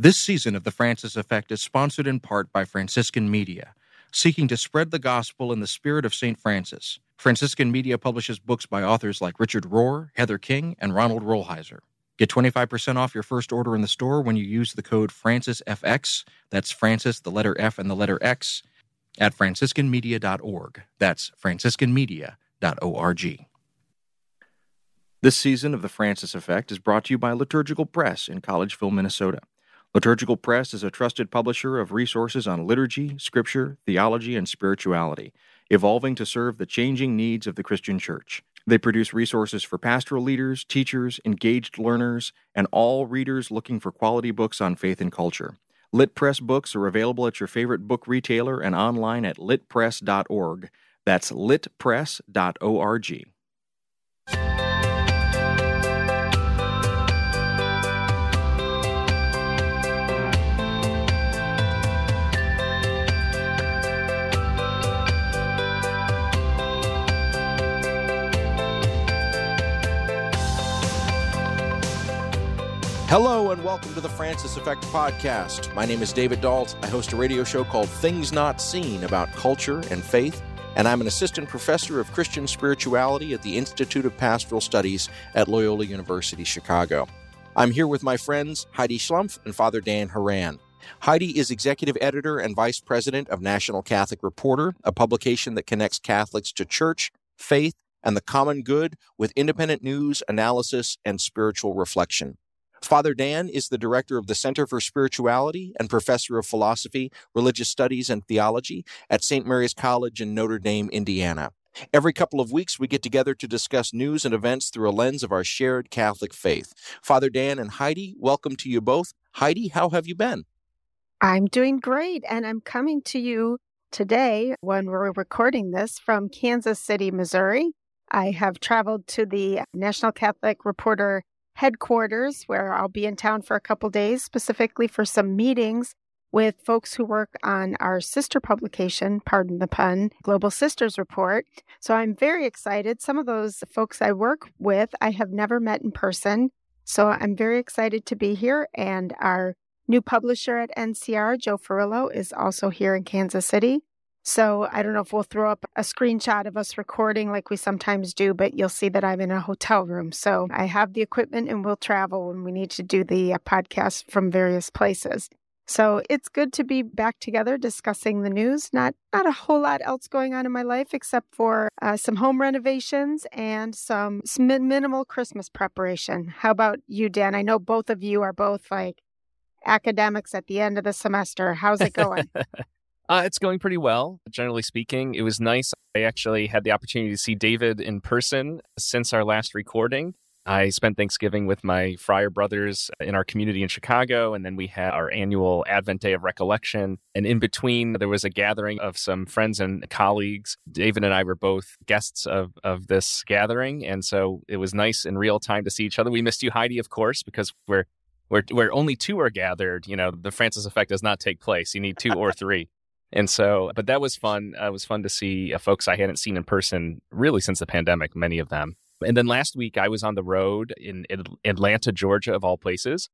This season of The Francis Effect is sponsored in part by Franciscan Media, seeking to spread the gospel in the spirit of St. Francis. Franciscan Media publishes books by authors like Richard Rohr, Heather King, and Ronald Rolheiser. Get 25% off your first order in the store when you use the code FrancisFX. That's Francis, the letter F, and the letter X at franciscanmedia.org. That's franciscanmedia.org. This season of The Francis Effect is brought to you by Liturgical Press in Collegeville, Minnesota. Liturgical Press is a trusted publisher of resources on liturgy, scripture, theology, and spirituality, evolving to serve the changing needs of the Christian church. They produce resources for pastoral leaders, teachers, engaged learners, and all readers looking for quality books on faith and culture. Lit Press books are available at your favorite book retailer and online at litpress.org. That's litpress.org. Hello and welcome to the Francis Effect podcast. My name is David Dault. I host a radio show called Things Not Seen about culture and faith, and I'm an assistant professor of Christian spirituality at the Institute of Pastoral Studies at Loyola University Chicago. I'm here with my friends Heidi Schlumpf and Father Dan Horan. Heidi is executive editor and vice president of National Catholic Reporter, a publication that connects Catholics to church, faith, and the common good with independent news, analysis, and spiritual reflection. Father Dan is the director of the Center for Spirituality and professor of philosophy, religious studies, and theology at St. Mary's College in Notre Dame, Indiana. Every couple of weeks, we get together to discuss news and events through a lens of our shared Catholic faith. Father Dan and Heidi, welcome to you both. Heidi, how have you been? I'm doing great, and I'm coming to you today when we're recording this from Kansas City, Missouri. I have traveled to the National Catholic Reporter headquarters where I'll be in town for a couple days, specifically for some meetings with folks who work on our sister publication, pardon the pun, Global Sisters Report. So I'm very excited. Some of those folks I work with, I have never met in person. So I'm very excited to be here. And our new publisher at NCR, Joe Ferullo, is also here in Kansas City. So I don't know if we'll throw up a screenshot of us recording like we sometimes do, but you'll see that I'm in a hotel room. So I have the equipment and we'll travel when we need to do the uh, podcast from various places. So it's good to be back together discussing the news. Not not a whole lot else going on in my life except for uh, some home renovations and some, some minimal Christmas preparation. How about you, Dan? I know both of you are both like academics at the end of the semester. How's it going? Uh, it's going pretty well, generally speaking. It was nice. I actually had the opportunity to see David in person since our last recording. I spent Thanksgiving with my friar brothers in our community in Chicago, and then we had our annual Advent Day of Recollection. And in between, there was a gathering of some friends and colleagues. David and I were both guests of, of this gathering, and so it was nice in real time to see each other. We missed you, Heidi, of course, because we're where, where only two are gathered, you know, the Francis effect does not take place. You need two or three. And so, but that was fun. Uh, it was fun to see uh, folks I hadn't seen in person really since the pandemic, many of them. And then last week, I was on the road in, in Atlanta, Georgia, of all places,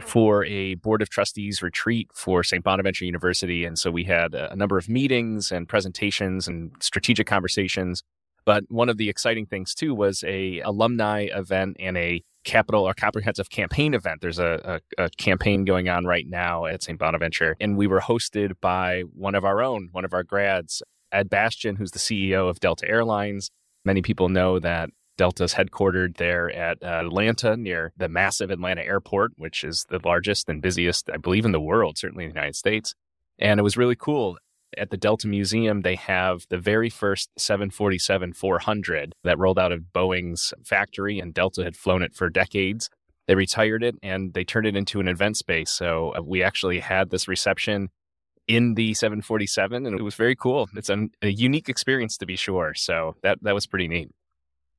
for a Board of Trustees retreat for St. Bonaventure University. And so we had a number of meetings and presentations and strategic conversations. But one of the exciting things too was a alumni event and a capital or comprehensive campaign event. There's a, a, a, campaign going on right now at St. Bonaventure, and we were hosted by one of our own, one of our grads, Ed Bastian, who's the CEO of Delta Airlines. Many people know that Delta's headquartered there at Atlanta near the massive Atlanta airport, which is the largest and busiest, I believe, in the world, certainly in the United States. And it was really cool at the Delta Museum, they have the very first 747 400 that rolled out of Boeing's factory, and Delta had flown it for decades. They retired it and they turned it into an event space. So uh, we actually had this reception in the 747, and it was very cool. It's an, a unique experience to be sure. So that that was pretty neat.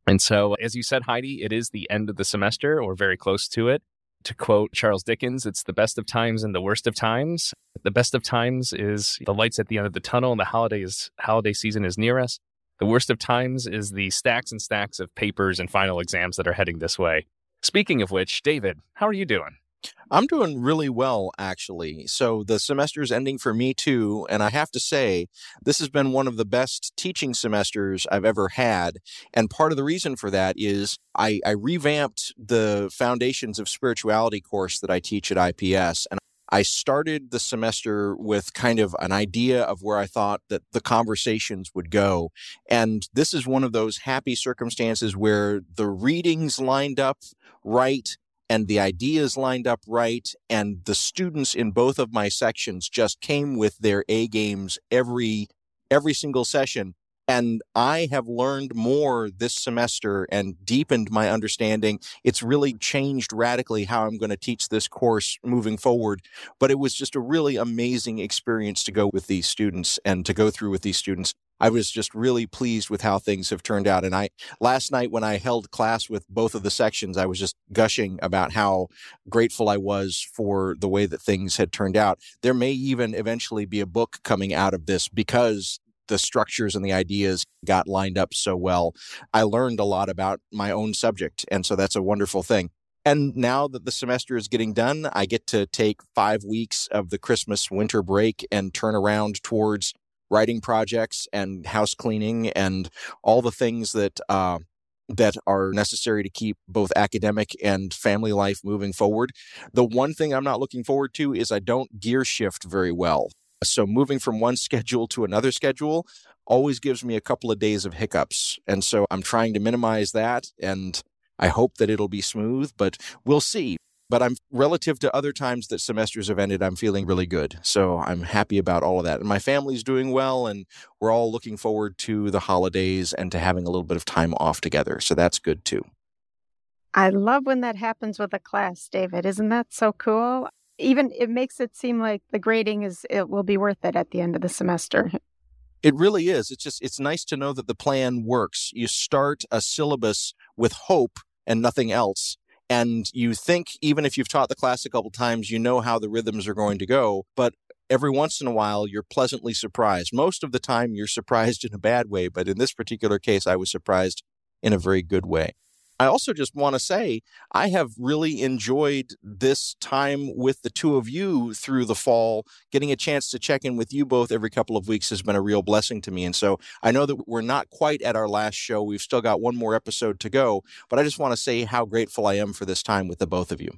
And so, as you said, Heidi, it is the end of the semester or very close to it. To quote Charles Dickens, it's the best of times and the worst of times. The best of times is the lights at the end of the tunnel and the holidays holiday season is near us. The worst of times is the stacks and stacks of papers and final exams that are heading this way. Speaking of which, David, how are you doing? I'm doing really well, actually. So the semester is ending for me too. And I have to say, this has been one of the best teaching semesters I've ever had. And part of the reason for that is I, I revamped the Foundations of Spirituality course that I teach at IPS. And I started the semester with kind of an idea of where I thought that the conversations would go. And this is one of those happy circumstances where the readings lined up right and the ideas lined up right and the students in both of my sections just came with their A games every every single session and I have learned more this semester and deepened my understanding. It's really changed radically how I'm going to teach this course moving forward. But it was just a really amazing experience to go with these students and to go through with these students. I was just really pleased with how things have turned out. And I, last night when I held class with both of the sections, I was just gushing about how grateful I was for the way that things had turned out. There may even eventually be a book coming out of this because the structures and the ideas got lined up so well. I learned a lot about my own subject. And so that's a wonderful thing. And now that the semester is getting done, I get to take five weeks of the Christmas winter break and turn around towards writing projects and house cleaning and all the things that uh, that are necessary to keep both academic and family life moving forward. The one thing I'm not looking forward to is I don't gear shift very well. So moving from one schedule to another schedule always gives me a couple of days of hiccups. And so I'm trying to minimize that and I hope that it'll be smooth, but we'll see. But I'm relative to other times that semesters have ended, I'm feeling really good. So I'm happy about all of that. And my family's doing well, and we're all looking forward to the holidays and to having a little bit of time off together. So that's good too. I love when that happens with a class, David. Isn't that so cool? Even it makes it seem like the grading is it will be worth it at the end of the semester. It really is. It's just it's nice to know that the plan works. You start a syllabus with hope and nothing else and you think even if you've taught the class a couple times you know how the rhythms are going to go but every once in a while you're pleasantly surprised. Most of the time you're surprised in a bad way but in this particular case i was surprised in a very good way I also just want to say I have really enjoyed this time with the two of you through the fall. Getting a chance to check in with you both every couple of weeks has been a real blessing to me. And so I know that we're not quite at our last show. We've still got one more episode to go, but I just want to say how grateful I am for this time with the both of you.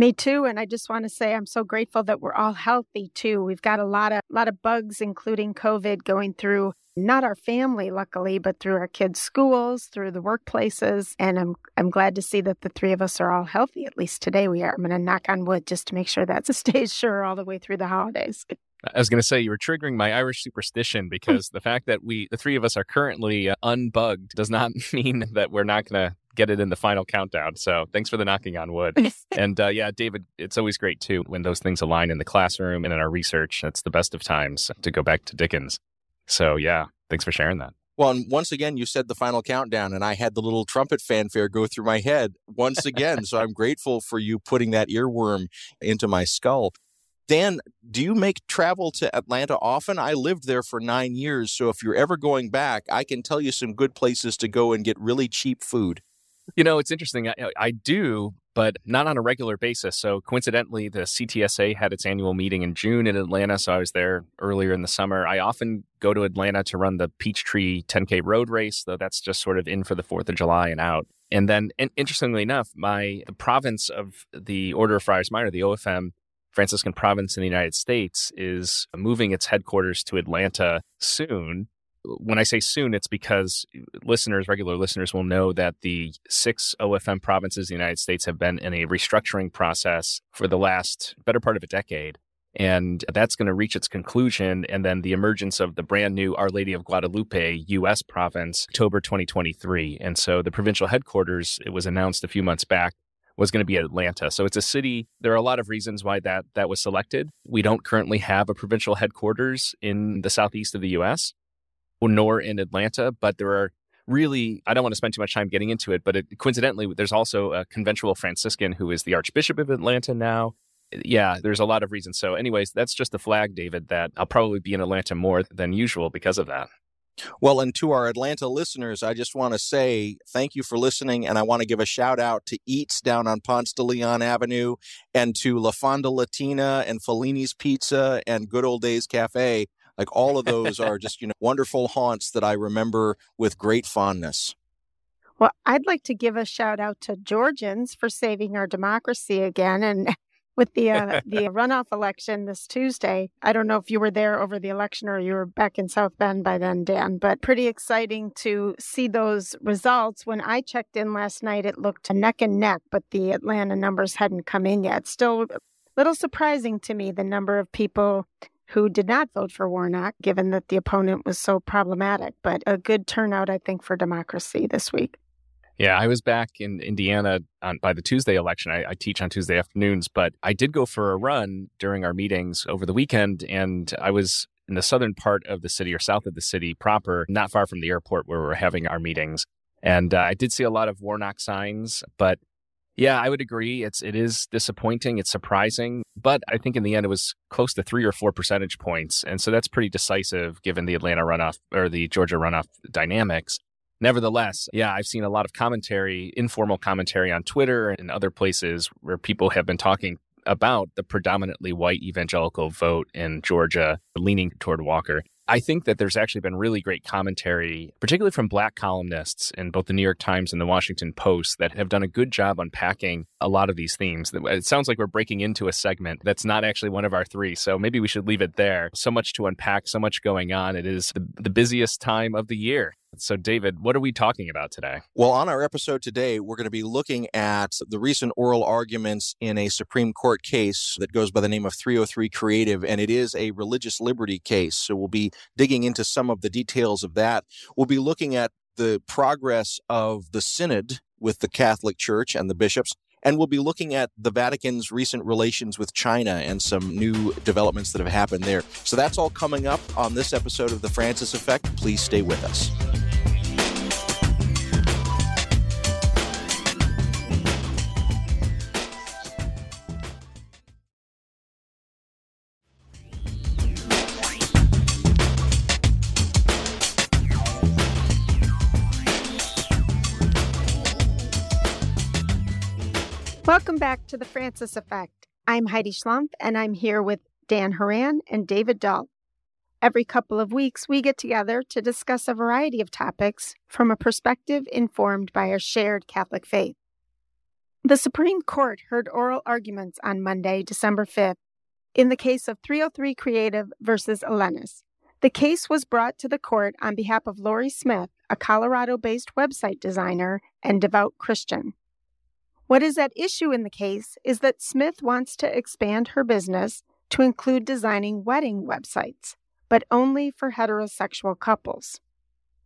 Me too, and I just want to say I'm so grateful that we're all healthy too. We've got a lot of lot of bugs including COVID going through not our family luckily, but through our kids' schools, through the workplaces, and I'm I'm glad to see that the three of us are all healthy at least today we are. I'm going to knock on wood just to make sure that stays sure all the way through the holidays. I was going to say you were triggering my Irish superstition because the fact that we, the three of us, are currently uh, unbugged does not mean that we're not going to get it in the final countdown. So thanks for the knocking on wood. and uh, yeah, David, it's always great too when those things align in the classroom and in our research. That's the best of times to go back to Dickens. So yeah, thanks for sharing that. Well, and once again, you said the final countdown, and I had the little trumpet fanfare go through my head once again. so I'm grateful for you putting that earworm into my skull. Dan, do you make travel to Atlanta often? I lived there for nine years. So if you're ever going back, I can tell you some good places to go and get really cheap food. You know, it's interesting. I, I, do, but not on a regular basis. So coincidentally, the CTSA had its annual meeting in June in Atlanta. So I was there earlier in the summer. I often go to Atlanta to run the Peachtree 10K road race, though that's just sort of in for the 4th of July and out. And then, and interestingly enough, my the province of the Order of Friars Minor, the OFM Franciscan province in the United States, is moving its headquarters to Atlanta soon when I say soon, it's because uh, listeners, regular listeners, will know that the six OFM provinces in the United States have been in a restructuring process for the last better part of a decade. And that's going to reach its conclusion. And then the emergence of the brand new Our Lady of Guadalupe U.S. province, October 2023. And so the provincial headquarters, it was announced a few months back, was going to be Atlanta. So it's a city. There are a lot of reasons why that that was selected. We don't currently have a provincial headquarters in the southeast of the U.S nor in Atlanta, but there are really, I don't want to spend too much time getting into it, but it, coincidentally, there's also a conventual Franciscan who is the Archbishop of Atlanta now. Yeah, there's a lot of reasons. So, anyways, that's just the flag, David, that I'll probably be in Atlanta more than usual because of that. Well, and to our Atlanta listeners, I just want to say thank you for listening. And I want to give a shout out to Eats down on Ponce de Leon Avenue and to La Fonda Latina and Fellini's Pizza and Good Old Days Cafe. Like all of those are just, you know, wonderful haunts that I remember with great fondness. Well, I'd like to give a shout out to Georgians for saving our democracy again. And with the uh, the runoff election this Tuesday. I don't know if you were there over the election or you were back in South Bend by then, Dan, but pretty exciting to see those results. When I checked in last night, it looked neck and neck, but the Atlanta numbers hadn't come in yet. Still a little surprising to me the number of people who did not vote for Warnock, given that the opponent was so problematic, but a good turnout, I think, for democracy this week. Yeah, I was back in Indiana on, by the Tuesday election. I, I, teach on Tuesday afternoons, but I did go for a run during our meetings over the weekend, and I was in the southern part of the city or south of the city proper, not far from the airport where we're having our meetings. And uh, I did see a lot of Warnock signs, but yeah, I would agree. It's it is disappointing. It's surprising, but I think in the end it was close to three or four percentage points, and so that's pretty decisive given the Atlanta runoff or the Georgia runoff dynamics. Nevertheless, yeah, I've seen a lot of commentary, informal commentary on Twitter and other places where people have been talking about the predominantly white evangelical vote in Georgia leaning toward Walker. I think that there's actually been really great commentary, particularly from black columnists in both the New York Times and the Washington Post, that have done a good job unpacking a lot of these themes. It sounds like we're breaking into a segment that's not actually one of our three, so maybe we should leave it there. So much to unpack, so much going on. It is the, the busiest time of the year. So, David, what are we talking about today? Well, on our episode today, we're going to be looking at the recent oral arguments in a Supreme Court case that goes by the name of 303 Creative, and it is a religious liberty case. So, we'll be digging into some of the details of that. We'll be looking at the progress of the Synod with the Catholic Church and the bishops. And we'll be looking at the Vatican's recent relations with China and some new developments that have happened there. So that's all coming up on this episode of The Francis Effect. Please stay with us. Welcome back to the Francis Effect. I'm Heidi Schlumpf, and I'm here with Dan Horan and David Dault. Every couple of weeks, we get together to discuss a variety of topics from a perspective informed by our shared Catholic faith. The Supreme Court heard oral arguments on Monday, December 5th, in the case of 303 Creative versus Elenis. The case was brought to the court on behalf of Lorie Smith, a Colorado based website designer and devout Christian. What is at issue in the case is that Smith wants to expand her business to include designing wedding websites, but only for heterosexual couples.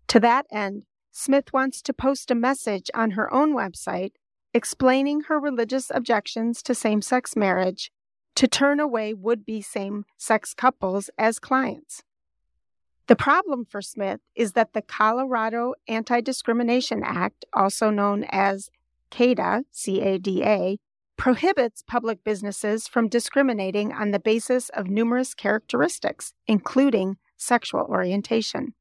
To that end, Smith wants to post a message on her own website explaining her religious objections to same sex marriage to turn away would be same sex couples as clients. The problem for Smith is that the Colorado Anti Discrimination Act, also known as CADA, C-A-D-A, prohibits public businesses from discriminating on the basis of numerous characteristics, including sexual orientation.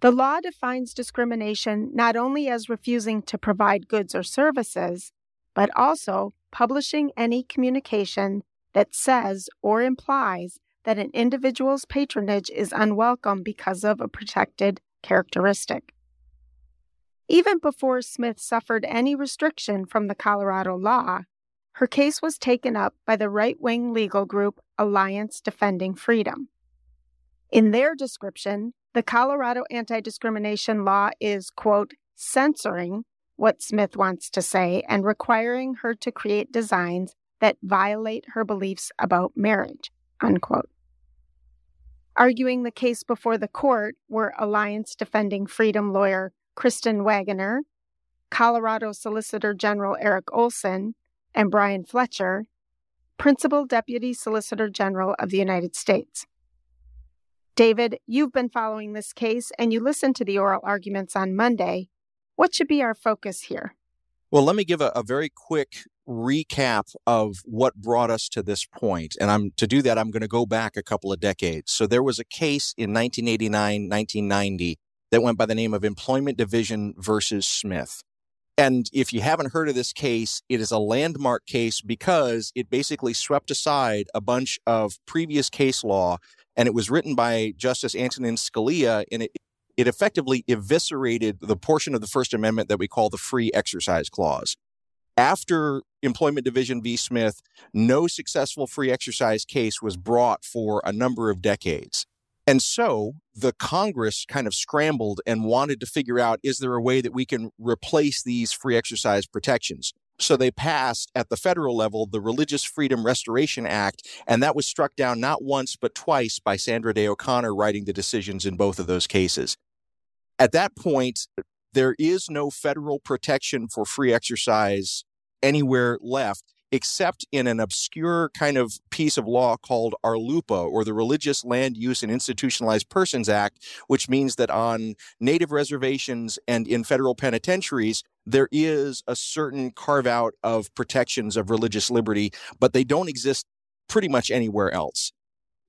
The law defines discrimination not only as refusing to provide goods or services, but also publishing any communication that says or implies that an individual's patronage is unwelcome because of a protected characteristic. Even before Smith suffered any restriction from the Colorado law, her case was taken up by the right wing legal group Alliance Defending Freedom. In their description, the Colorado anti discrimination law is, quote, censoring what Smith wants to say and requiring her to create designs that violate her beliefs about marriage, unquote. Arguing the case before the court were Alliance Defending Freedom lawyer Kristen Waggoner, Colorado Solicitor General Eric Olson, and Brian Fletcher, Principal Deputy Solicitor General of the United States. David, you've been following this case and you listened to the oral arguments on Monday. What should be our focus here? Well, let me give a, a, very quick recap of what brought us to this point. And I'm to do that, I'm going to go back a couple of decades. So there was a case in 1989, 1990 that went by the name of Employment Division versus Smith. And if you haven't heard of this case, it is a landmark case because it basically swept aside a bunch of previous case law. And it was written by Justice Antonin Scalia, and it, it effectively eviscerated the portion of the First Amendment that we call the Free Exercise Clause. After Employment Division v. Smith, no successful free exercise case was brought for a number of decades. And so the Congress kind of scrambled and wanted to figure out is there a way that we can replace these free exercise protections? So they passed at the federal level the Religious Freedom Restoration Act, and that was struck down not once but twice by Sandra Day O'Connor writing the decisions in both of those cases. At that point, there is no federal protection for free exercise anywhere left except in an obscure kind of piece of law called RLUIPA, or the Religious Land Use and Institutionalized Persons Act, which means that on native reservations and in federal penitentiaries, there is a certain carve out of protections of religious liberty, but they don't exist pretty much anywhere else.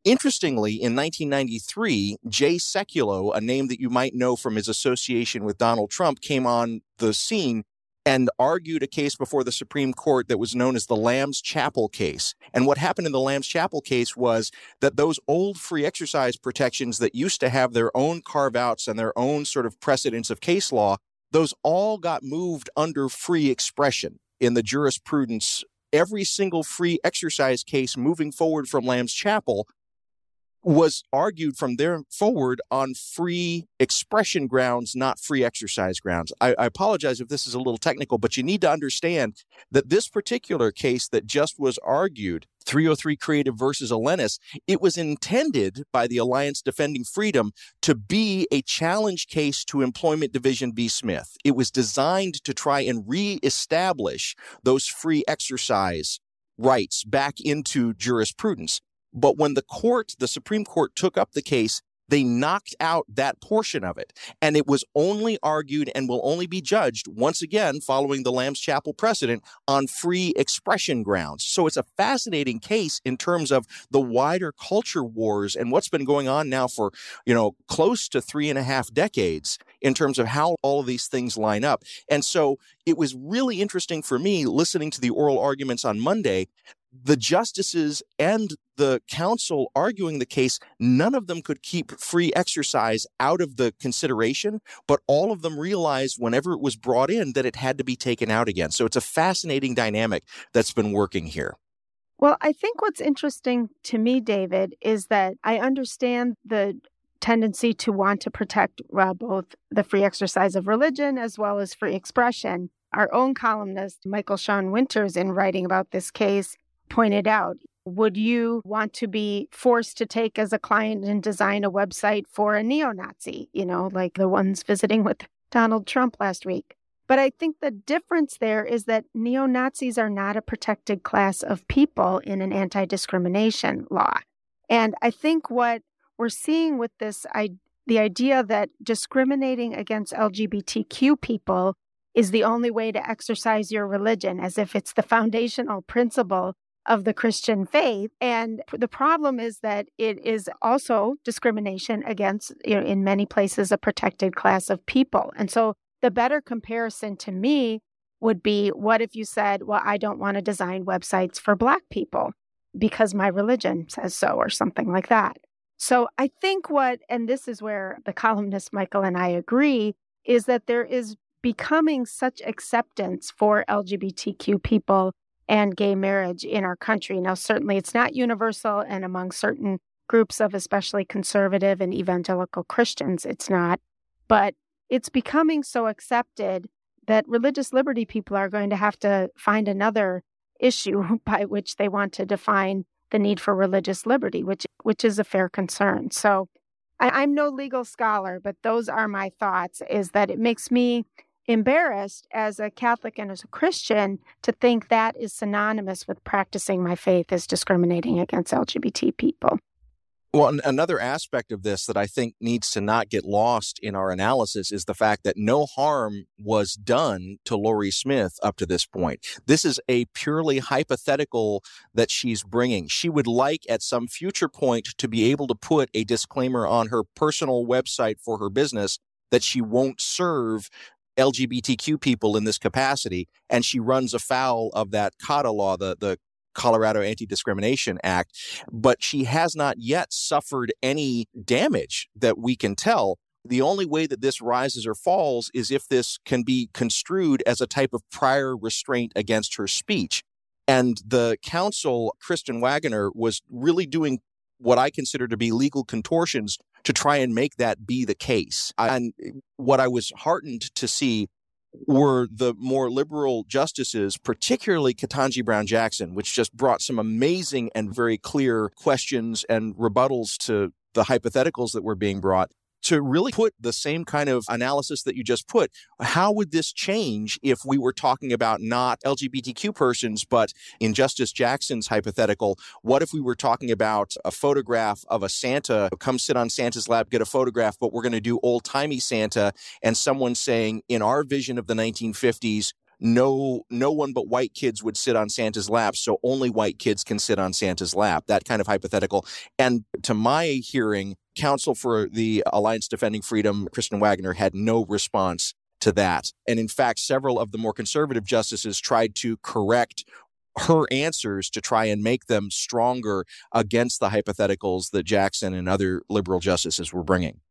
Interestingly, in 1993, Jay Sekulow, a name that you might know from his association with Donald Trump, came on the scene and argued a case before the Supreme Court that was known as the Lamb's Chapel case. And what happened in the Lamb's Chapel case was that those old free exercise protections that used to have their own carve outs and their own sort of precedents of case law, those all got moved under free expression in the jurisprudence. Every single free exercise case moving forward from Lamb's Chapel was argued from there forward on free expression grounds, not free exercise grounds. I, I, apologize if this is a little technical, but you need to understand that this particular case that just was argued, 303 Creative versus Elenis, it was intended by the Alliance Defending Freedom to be a challenge case to Employment Division v. Smith. It was designed to try and reestablish those free exercise rights back into jurisprudence. But when the court, the Supreme Court, took up the case, they knocked out that portion of it. And it was only argued and will only be judged, once again, following the Lamb's Chapel precedent, on free expression grounds. So it's a fascinating case in terms of the wider culture wars and what's been going on now for, you know, close to three and a half decades in terms of how all of these things line up. And so it was really interesting for me listening to the oral arguments on Monday the justices and the counsel arguing the case, none of them could keep free exercise out of the consideration, but all of them realized whenever it was brought in that it had to be taken out again. So it's a fascinating dynamic that's been working here. Well, I think what's interesting to me, David, is that I understand the tendency to want to protect uh, both the free exercise of religion as well as free expression. Our own columnist, Michael Sean Winters, in writing about this case, pointed out. Would you want to be forced to take as a client and design a website for a neo Nazi, you know, like the ones visiting with Donald Trump last week? But I think the difference there is that neo Nazis are not a protected class of people in an anti discrimination law. And I think what we're seeing with this, I, the idea that discriminating against LGBTQ people is the only way to exercise your religion, as if it's the foundational principle of the Christian faith. And the problem is that it is also discrimination against, you know, in many places, a protected class of people. And so the better comparison to me would be what if you said, well, I don't want to design websites for Black people because my religion says so, or something like that. So I think what, and this is where the columnist Michael and I agree, is that there is becoming such acceptance for LGBTQ people and gay marriage in our country. Now, certainly it's not universal, and among certain groups of especially conservative and evangelical Christians, it's not. But it's becoming so accepted that religious liberty people are going to have to find another issue by which they want to define the need for religious liberty, which which is a fair concern. So I, am no legal scholar, but those are my thoughts. Is that it makes me embarrassed as a Catholic and as a Christian to think that is synonymous with practicing my faith as discriminating against LGBT people. Well, another aspect of this that I think needs to not get lost in our analysis is the fact that no harm was done to Lorie Smith up to this point. This is a purely hypothetical that she's bringing. She would like at some future point to be able to put a disclaimer on her personal website for her business that she won't serve LGBTQ people in this capacity, and she runs afoul of that CADA law, the, the Colorado Anti Discrimination Act, but she has not yet suffered any damage that we can tell. The only way that this rises or falls is if this can be construed as a type of prior restraint against her speech. And the counsel, Kristen Waggoner, was really doing what I consider to be legal contortions to try and make that be the case. And what I was heartened to see were the more liberal justices, particularly Ketanji Brown Jackson, which just brought some amazing and very clear questions and rebuttals to the hypotheticals that were being brought to really put the same kind of analysis that you just put. How would this change if we were talking about not LGBTQ persons, but in Justice Jackson's hypothetical, what if we were talking about a photograph of a Santa, come sit on Santa's lap, get a photograph, but we're going to do old timey Santa, and someone saying, in our vision of the 1950s, no no one but white kids would sit on Santa's lap, so only white kids can sit on Santa's lap. That kind of hypothetical. And to my hearing, counsel for the Alliance Defending Freedom, Kristen Waggoner, had no response to that. And in fact, several of the more conservative justices tried to correct her answers to try and make them stronger against the hypotheticals that Jackson and other liberal justices were bringing.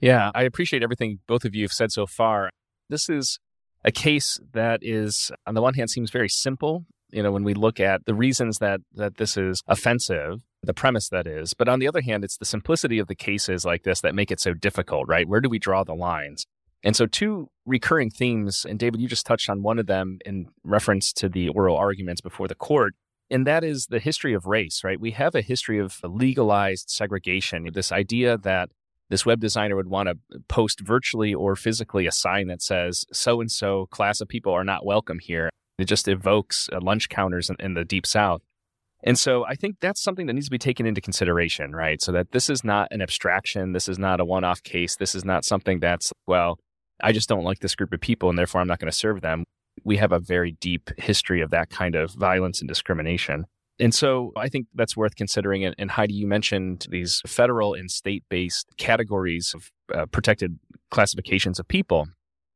Yeah, I appreciate everything both of you have said so far. This is a case that is, on the one hand, seems very simple. You know, when we look at the reasons that that this is offensive, the premise that is. But on the other hand, it's the simplicity of the cases like this that make it so difficult, right? Where do we draw the lines? And so, two recurring themes, and David, you just touched on one of them in reference to the oral arguments before the court, and that is the history of race, right? We have a history of legalized segregation, this idea that this web designer would want to post virtually or physically a sign that says, so and so class of people are not welcome here. It just evokes uh, lunch counters in, in the deep south. And so I think that's something that needs to be taken into consideration, right? So that this is not an abstraction. This is not a one off case. This is not something that's, well, I just don't like this group of people and therefore I'm not going to serve them. We have a very deep history of that kind of violence and discrimination. And so I think that's worth considering. And Heidi, you mentioned these federal and state based categories of uh, protected classifications of people.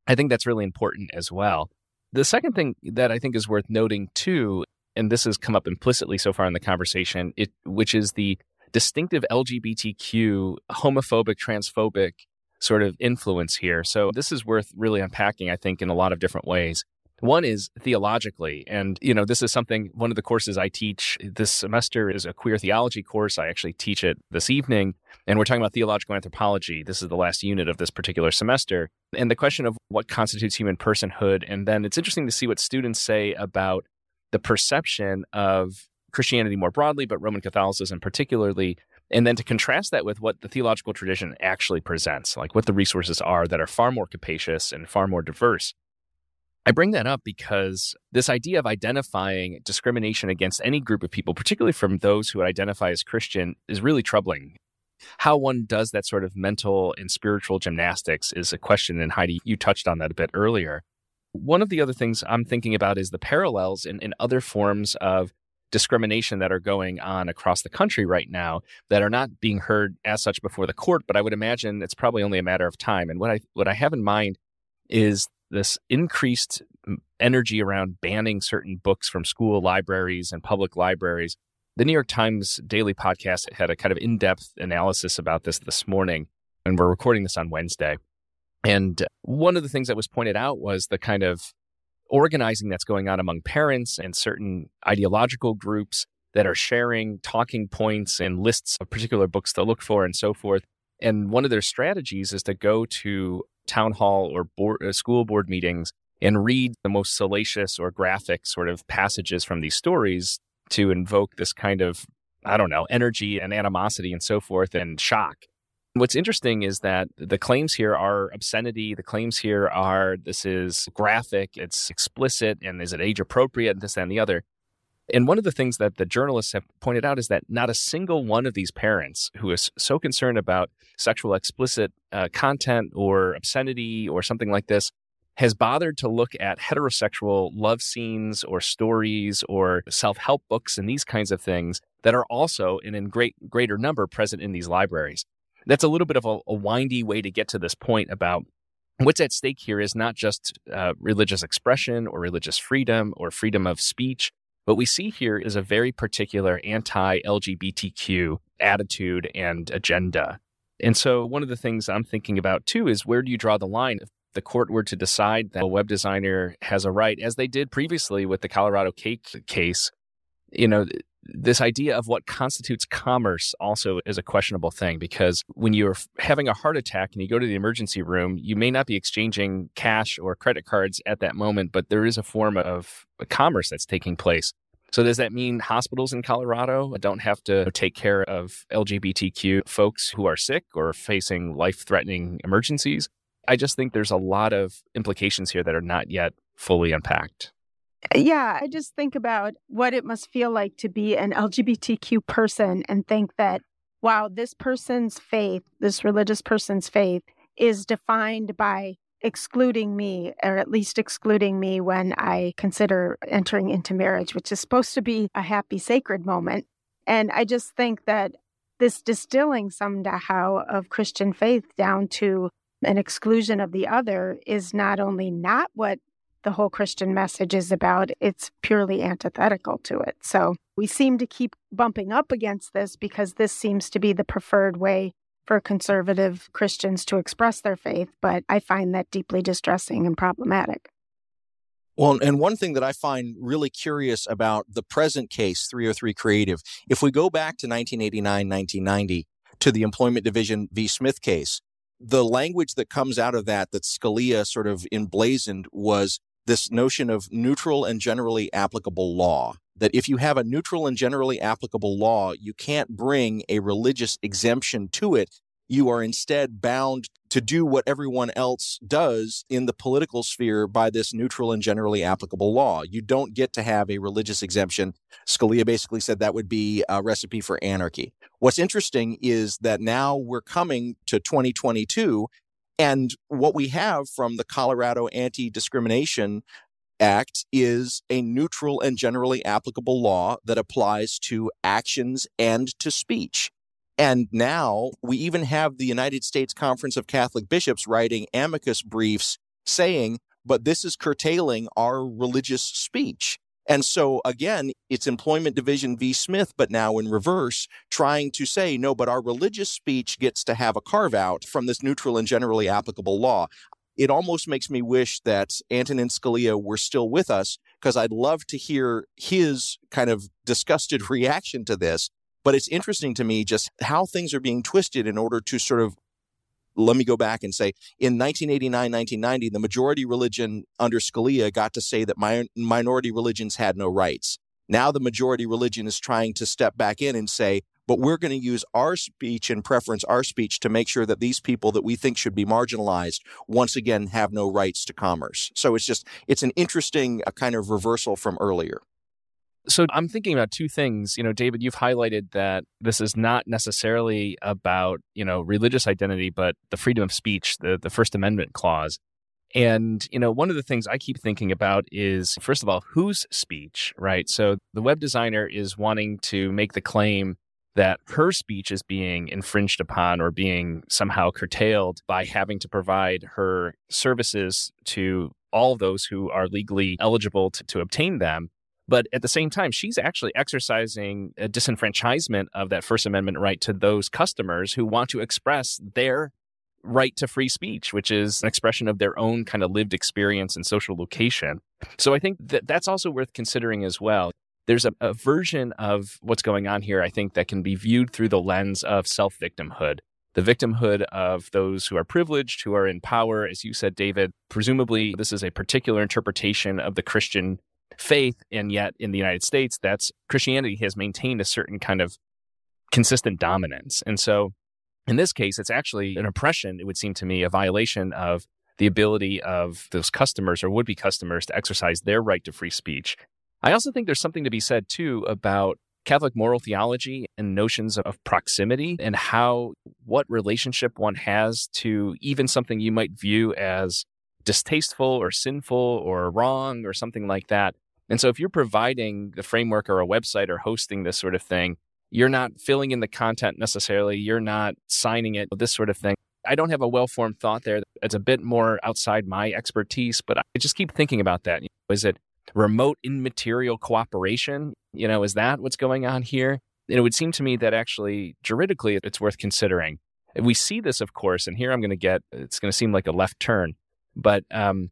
I think that's really important as well. The second thing that I think is worth noting too and this has come up implicitly so far in the conversation, it, which is the distinctive LGBTQ, homophobic, transphobic sort of influence here. So this is worth really unpacking, I think, in a lot of different ways. One is theologically, and you know, this is something one of the courses I teach this semester is a queer theology course. I actually teach it this evening, and we're talking about theological anthropology. This is the last unit of this particular semester, and the question of what constitutes human personhood. And then it's interesting to see what students say about the perception of Christianity more broadly, but Roman Catholicism particularly, and then to contrast that with what the theological tradition actually presents, like what the resources are that are far more capacious and far more diverse. I bring that up because this idea of identifying discrimination against any group of people, particularly from those who identify as Christian, is really troubling. How one does that sort of mental and spiritual gymnastics is a question, and Heidi, you touched on that a bit earlier. One of the other things I'm thinking about is the parallels in, in other forms of discrimination that are going on across the country right now that are not being heard as such before the court, but I would imagine it's probably only a matter of time. And what I what I have in mind is this increased energy around banning certain books from school libraries and public libraries. The New York Times daily podcast had a kind of in-depth analysis about this this morning, and we're recording this on Wednesday. And one of the things that was pointed out was the kind of organizing that's going on among parents and certain ideological groups that are sharing talking points and lists of particular books to look for and so forth. And one of their strategies is to go to town hall or board, uh, school board meetings and read the most salacious or graphic sort of passages from these stories to invoke this kind of, I don't know, energy and animosity and so forth and shock. What's interesting is that the claims here are obscenity. The claims here are this is graphic, it's explicit, and is it age appropriate, and this, and the other. And one of the things that the journalists have pointed out is that not a single one of these parents who is so concerned about sexual explicit uh, content or obscenity or something like this has bothered to look at heterosexual love scenes or stories or self-help books and these kinds of things that are also and in great greater number present in these libraries. That's a little bit of a, a windy way to get to this point about what's at stake here is not just uh, religious expression or religious freedom or freedom of speech. What we see here is a very particular anti LGBTQ attitude and agenda. And so, one of the things I'm thinking about too is where do you draw the line? If the court were to decide that a web designer has a right, as they did previously with the Colorado cake case, you know, this idea of what constitutes commerce also is a questionable thing because when you're having a heart attack and you go to the emergency room, you may not be exchanging cash or credit cards at that moment, but there is a form of uh, commerce that's taking place. So, does that mean hospitals in Colorado don't have to take care of LGBTQ folks who are sick or facing life threatening emergencies? I just think there's a lot of implications here that are not yet fully unpacked. Yeah, I just think about what it must feel like to be an LGBTQ person and think that, wow, this person's faith, this religious person's faith, is defined by excluding me, or at least excluding me when I consider entering into marriage, which is supposed to be a happy, sacred moment. And I just think that this distilling somehow of Christian faith down to an exclusion of the other is not only not what the whole Christian message is about, it's purely antithetical to it. So we seem to keep bumping up against this because this seems to be the preferred way for conservative Christians to express their faith, but I find that deeply distressing and problematic. Well, and one thing that I find really curious about the present case, 303 Creative, if we go back to 1989, 1990, to the Employment Division v. Smith case, the language that comes out of that, that Scalia sort of emblazoned, was this notion of neutral and generally applicable law. That if you have a neutral and generally applicable law, you can't bring a religious exemption to it. You are instead bound to do what everyone else does in the political sphere by this neutral and generally applicable law. You don't get to have a religious exemption. Scalia basically said that would be a recipe for anarchy. What's interesting is that now we're coming to 2022 and what we have from the Colorado Anti Discrimination Act is a neutral and generally applicable law that applies to actions and to speech. And now we even have the United States Conference of Catholic Bishops writing amicus briefs saying, but this is curtailing our religious speech. And so again, it's Employment Division v. Smith, but now in reverse, trying to say, no, but our religious speech gets to have a carve out from this neutral and generally applicable law. It almost makes me wish that Antonin Scalia were still with us because I'd love to hear his kind of disgusted reaction to this. But it's interesting to me just how things are being twisted in order to sort of let me go back and say in 1989 1990 the majority religion under scalia got to say that my, minority religions had no rights. Now the majority religion is trying to step back in and say but we're going to use our speech and preference our speech to make sure that these people that we think should be marginalized once again have no rights to commerce. So it's just it's an interesting uh, kind of reversal from earlier so I'm thinking about two things. You know, David, you've highlighted that this is not necessarily about, you know, religious identity, but the freedom of speech, the, the First Amendment clause. And, you know, one of the things I keep thinking about is, first of all, whose speech, right? So the web designer is wanting to make the claim that her speech is being infringed upon or being somehow curtailed by having to provide her services to all those who are legally eligible to, to obtain them. But at the same time, she's actually exercising a disenfranchisement of that First Amendment right to those customers who want to express their right to free speech, which is an expression of their own kind of lived experience and social location. So I think that that's also worth considering as well. There's a, a version of what's going on here, I think, that can be viewed through the lens of self victimhood. The victimhood of those who are privileged, who are in power. As you said, David, presumably this is a particular interpretation of the Christian faith. And yet in the United States, that's Christianity has maintained a certain kind of consistent dominance. And so in this case, it's actually an oppression, it would seem to me, a violation of the ability of those customers or would be customers to exercise their right to free speech. I also think there's something to be said too about Catholic moral theology and notions of proximity and how what relationship one has to even something you might view as distasteful or sinful or wrong or something like that. And so if you're providing the framework or a website or hosting this sort of thing, you're not filling in the content necessarily, you're not signing it, this sort of thing. I don't have a well formed thought there. It's a bit more outside my expertise, but I just keep thinking about that. Is it remote immaterial cooperation? You know, is that what's going on here? And it would seem to me that actually juridically it's worth considering. We see this, of course, and here I'm going to get, it's going to seem like a left turn, but um,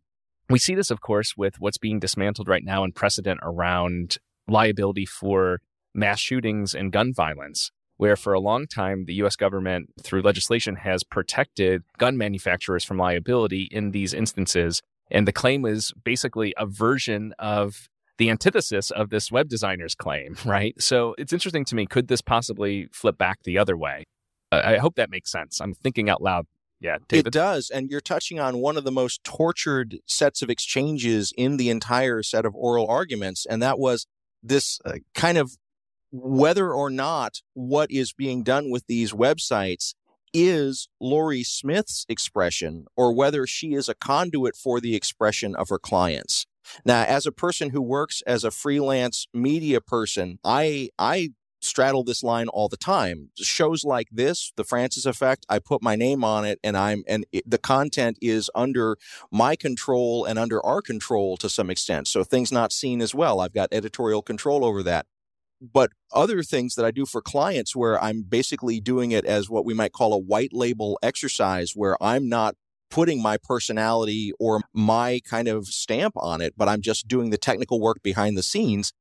we see this, of course, with what's being dismantled right now and precedent around liability for mass shootings and gun violence, where for a long time the US government, through legislation, has protected gun manufacturers from liability in these instances and the claim is basically a version of the antithesis of this web designer's claim, right? So it's interesting to me. Could this possibly flip back the other way? I hope that makes sense. I'm thinking out loud. Yeah, David. It does. And you're touching on one of the most tortured sets of exchanges in the entire set of oral arguments. And that was this uh, kind of whether or not what is being done with these websites is Lorie Smith's expression or whether she is a conduit for the expression of her clients. Now, as a person who works as a freelance media person, I I straddle this line all the time. Shows like this, The Francis Effect, I put my name on it and I'm and it, the content is under my control and under our control to some extent. So things not seen as well. I've got editorial control over that but other things that I do for clients where I'm basically doing it as what we might call a white label exercise where I'm not putting my personality or my kind of stamp on it, but I'm just doing the technical work behind the scenes.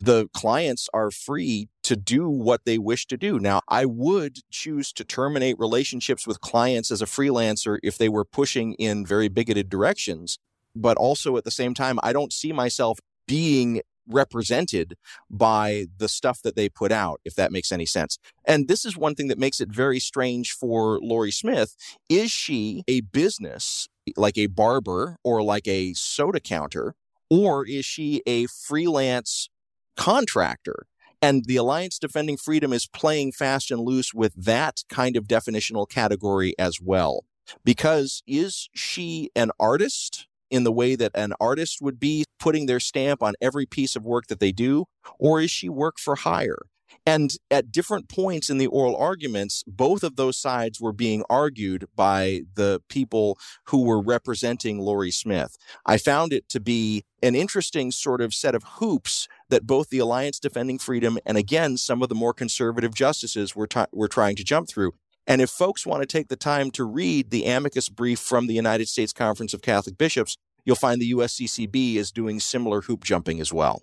The clients are free to do what they wish to do. Now, I would choose to terminate relationships with clients as a freelancer if they were pushing in very bigoted directions. But also at the same time, I don't see myself being represented by the stuff that they put out, if that makes any sense. And this is one thing that makes it very strange for Lorie Smith. Is she a business like a barber or like a soda counter, or is she a freelance contractor? And the Alliance Defending Freedom is playing fast and loose with that kind of definitional category as well. Because is she an artist? in the way that an artist would be putting their stamp on every piece of work that they do, or is she work for hire? And at different points in the oral arguments, both of those sides were being argued by the people who were representing Lorie Smith. I found it to be an interesting sort of set of hoops that both the Alliance Defending Freedom and again some of the more conservative justices were, t- were trying to jump through. And if folks want to take the time to read the amicus brief from the United States Conference of Catholic Bishops, you'll find the USCCB is doing similar hoop jumping as well.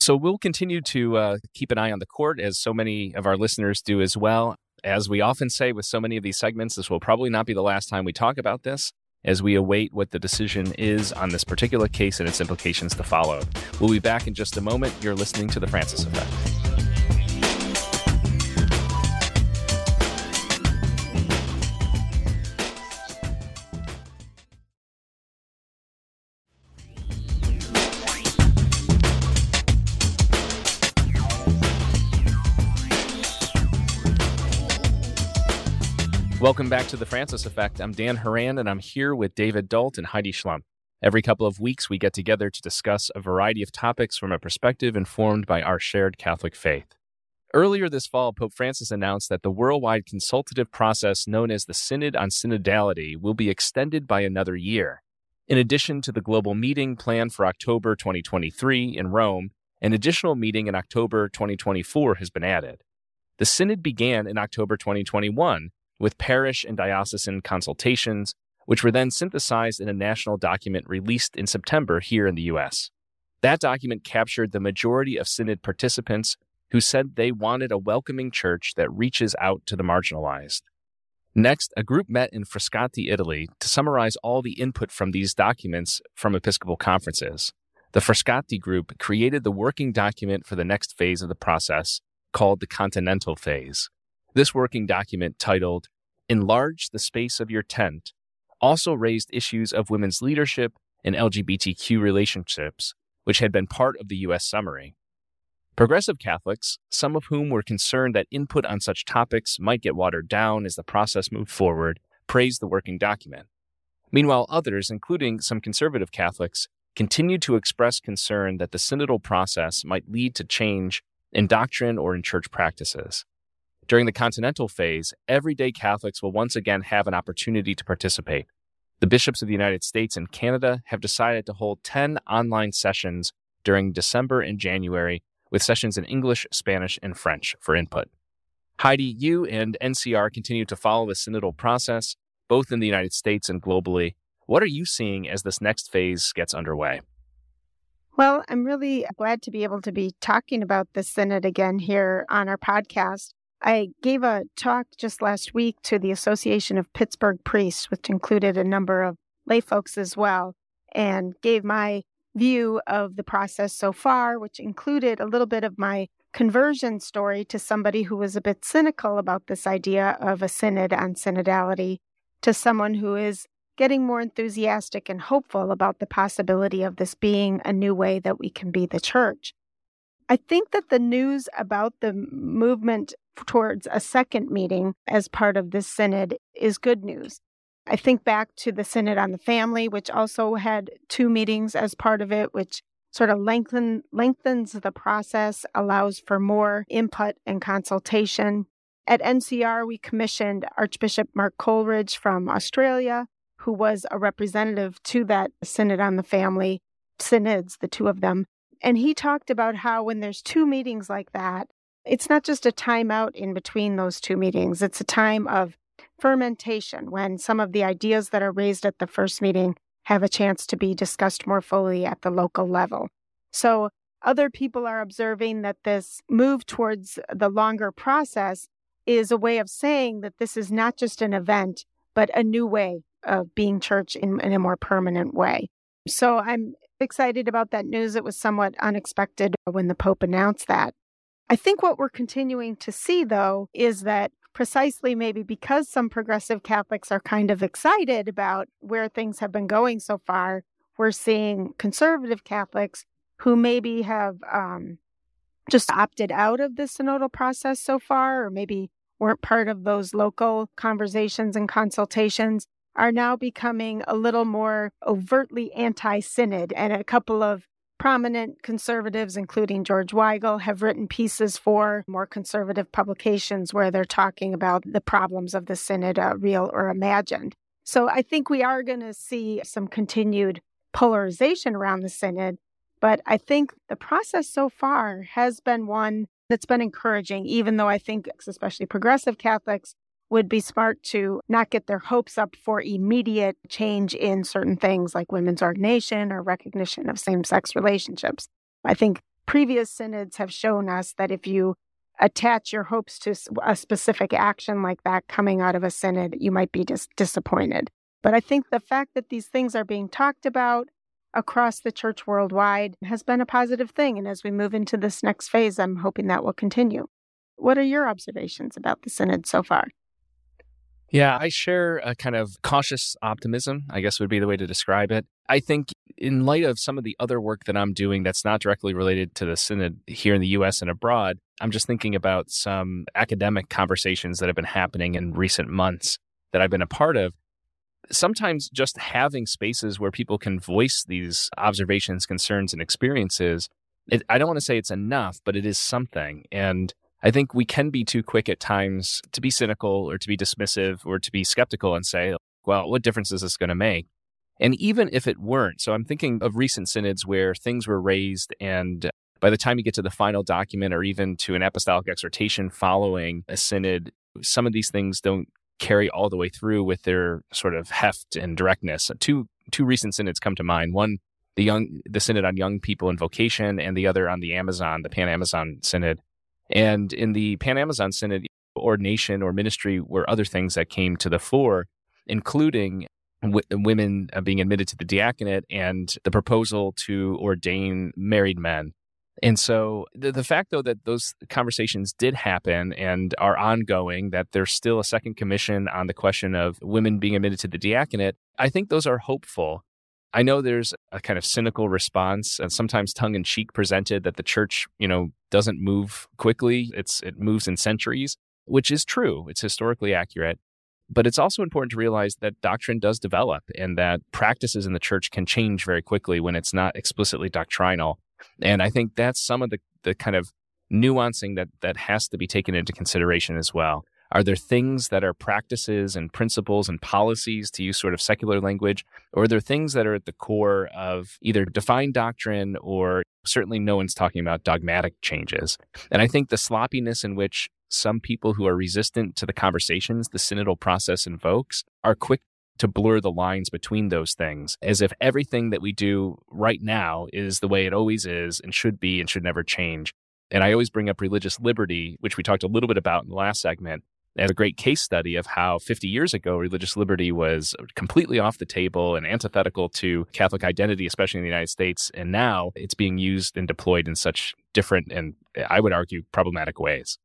So we'll continue to uh, keep an eye on the court, as so many of our listeners do as well. As we often say with so many of these segments, this will probably not be the last time we talk about this as we await what the decision is on this particular case and its implications to follow. We'll be back in just a moment. You're listening to The Francis Effect. Welcome back to the Francis Effect. I'm Dan Horan, and I'm here with David Dault and Heidi Schlumpf. Every couple of weeks, we get together to discuss a variety of topics from a perspective informed by our shared Catholic faith. Earlier this fall, Pope Francis announced that the worldwide consultative process known as the Synod on Synodality will be extended by another year. In addition to the global meeting planned for October 2023 in Rome, an additional meeting in October 2024 has been added. The Synod began in October 2021 with parish and diocesan consultations, which were then synthesized in a national document released in September here in the U.S. That document captured the majority of Synod participants who said they wanted a welcoming church that reaches out to the marginalized. Next, a group met in Frascati, Italy, to summarize all the input from these documents from Episcopal conferences. The Frascati group created the working document for the next phase of the process, called the Continental Phase. This working document, titled Enlarge the Space of Your Tent, also raised issues of women's leadership and LGBTQ relationships, which had been part of the U.S. summary. Progressive Catholics, some of whom were concerned that input on such topics might get watered down as the process moved forward, praised the working document. Meanwhile, others, including some conservative Catholics, continued to express concern that the synodal process might lead to change in doctrine or in church practices. During the continental phase, everyday Catholics will once again have an opportunity to participate. The bishops of the United States and Canada have decided to hold 10 online sessions during December and January with sessions in English, Spanish, and French for input. Heidi, you and NCR continue to follow the synodal process, both in the United States and globally. What are you seeing as this next phase gets underway? Well, I'm really glad to be able to be talking about the synod again here on our podcast. I gave a talk just last week to the Association of Pittsburgh Priests, which included a number of lay folks as well, and gave my view of the process so far, which included a little bit of my conversion story to somebody who was a bit cynical about this idea of a synod on synodality, to someone who is getting more enthusiastic and hopeful about the possibility of this being a new way that we can be the church. I think that the news about the movement towards a second meeting as part of this synod is good news. I think back to the Synod on the Family, which also had two meetings as part of it, which sort of lengthen, lengthens the process, allows for more input and consultation. At NCR, we commissioned Archbishop Mark Coleridge from Australia, who was a representative to that Synod on the Family, synods, the two of them. And he talked about how when there's two meetings like that, it's not just a timeout in between those two meetings, it's a time of fermentation, when some of the ideas that are raised at the first meeting have a chance to be discussed more fully at the local level. So, other people are observing that this move towards the longer process is a way of saying that this is not just an event, but a new way of being church in, in a more permanent way. So, I'm excited about that news. It was somewhat unexpected when the Pope announced that. I think what we're continuing to see, though, is that precisely maybe because some progressive Catholics are kind of excited about where things have been going so far, we're seeing conservative Catholics who maybe have um, just opted out of the synodal process so far, or maybe weren't part of those local conversations and consultations, are now becoming a little more overtly anti synod. And a couple of Prominent conservatives, including George Weigel, have written pieces for more conservative publications where they're talking about the problems of the synod, uh, real or imagined. So I think we are going to see some continued polarization around the synod, but I think the process so far has been one that's been encouraging, even though I think, especially progressive Catholics, would be smart to not get their hopes up for immediate change in certain things like women's ordination or recognition of same sex relationships. I think previous synods have shown us that if you attach your hopes to a specific action like that coming out of a synod, you might be dis- disappointed. But I think the fact that these things are being talked about across the church worldwide has been a positive thing. And as we move into this next phase, I'm hoping that will continue. What are your observations about the synod so far? Yeah, I share a kind of cautious optimism, I guess would be the way to describe it. I think, in light of some of the other work that I'm doing that's not directly related to the Synod here in the US and abroad, I'm just thinking about some academic conversations that have been happening in recent months that I've been a part of. Sometimes just having spaces where people can voice these observations, concerns, and experiences, it, I don't want to say it's enough, but it is something. And I think we can be too quick at times to be cynical or to be dismissive or to be skeptical and say, well, what difference is this going to make? And even if it weren't, so I'm thinking of recent synods where things were raised, and uh, by the time you get to the final document or even to an apostolic exhortation following a synod, some of these things don't carry all the way through with their sort of heft and directness. Two two recent synods come to mind. One, the young the synod on young people and vocation, and the other on the Amazon, the Pan Amazon synod. And in the Pan Amazon Synod, ordination or ministry were other things that came to the fore, including w- women uh, being admitted to the diaconate and the proposal to ordain married men. And so the, the fact, though, that those conversations did happen and are ongoing, that there's still a second commission on the question of women being admitted to the diaconate, I think those are hopeful. I know there's a kind of cynical response and sometimes tongue in cheek presented that the church, you know, doesn't move quickly. It's it moves in centuries, which is true. It's historically accurate. But it's also important to realize that doctrine does develop and that practices in the church can change very quickly when it's not explicitly doctrinal. And I think that's some of the, the kind of nuancing that, that has to be taken into consideration as well. Are there things that are practices and principles and policies, to use sort of secular language, or are there things that are at the core of either defined doctrine or certainly no one's talking about dogmatic changes? And I think the sloppiness in which some people who are resistant to the conversations the synodal process invokes are quick to blur the lines between those things as if everything that we do right now is the way it always is and should be and should never change. And I always bring up religious liberty, which we talked a little bit about in the last segment, as a great case study of how 50 years ago religious liberty was completely off the table and antithetical to Catholic identity, especially in the United States. And now it's being used and deployed in such different and I would argue problematic ways.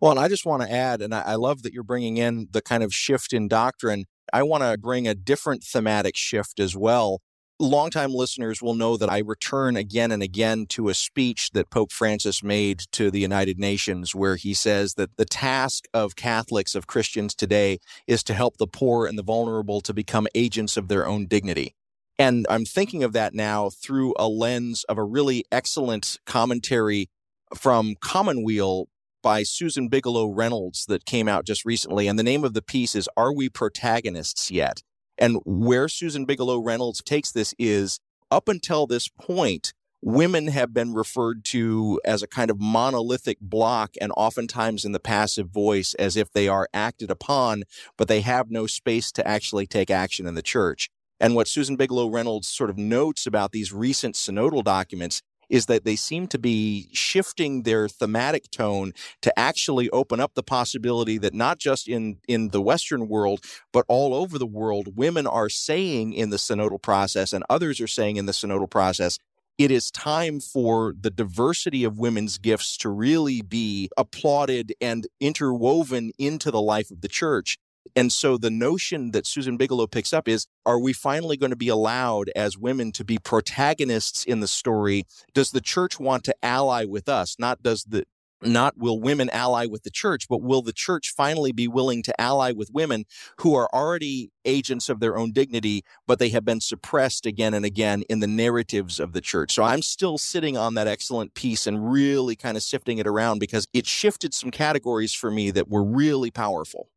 Well, and I just want to add, and I, love that you're bringing in the kind of shift in doctrine. I want to bring a different thematic shift as well. Longtime listeners will know that I return again and again to a speech that Pope Francis made to the United Nations, where he says that the task of Catholics, of Christians today, is to help the poor and the vulnerable to become agents of their own dignity. And I'm thinking of that now through a lens of a really excellent commentary from Commonweal by Susan Bigelow Reynolds that came out just recently. And the name of the piece is Are We Protagonists Yet? And where Susan Bigelow Reynolds takes this is up until this point, women have been referred to as a kind of monolithic block and oftentimes in the passive voice as if they are acted upon, but they have no space to actually take action in the church. And what Susan Bigelow Reynolds sort of notes about these recent synodal documents is that they seem to be shifting their thematic tone to actually open up the possibility that not just in, in the Western world, but all over the world, women are saying in the synodal process and others are saying in the synodal process, it is time for the diversity of women's gifts to really be applauded and interwoven into the life of the church. And so the notion that Susan Bigelow picks up is are we finally going to be allowed as women to be protagonists in the story? Does the church want to ally with us? Not does the not will women ally with the church, but will the church finally be willing to ally with women who are already agents of their own dignity, but they have been suppressed again and again in the narratives of the church? So I'm still sitting on that excellent piece and really kind of sifting it around because it shifted some categories for me that were really powerful.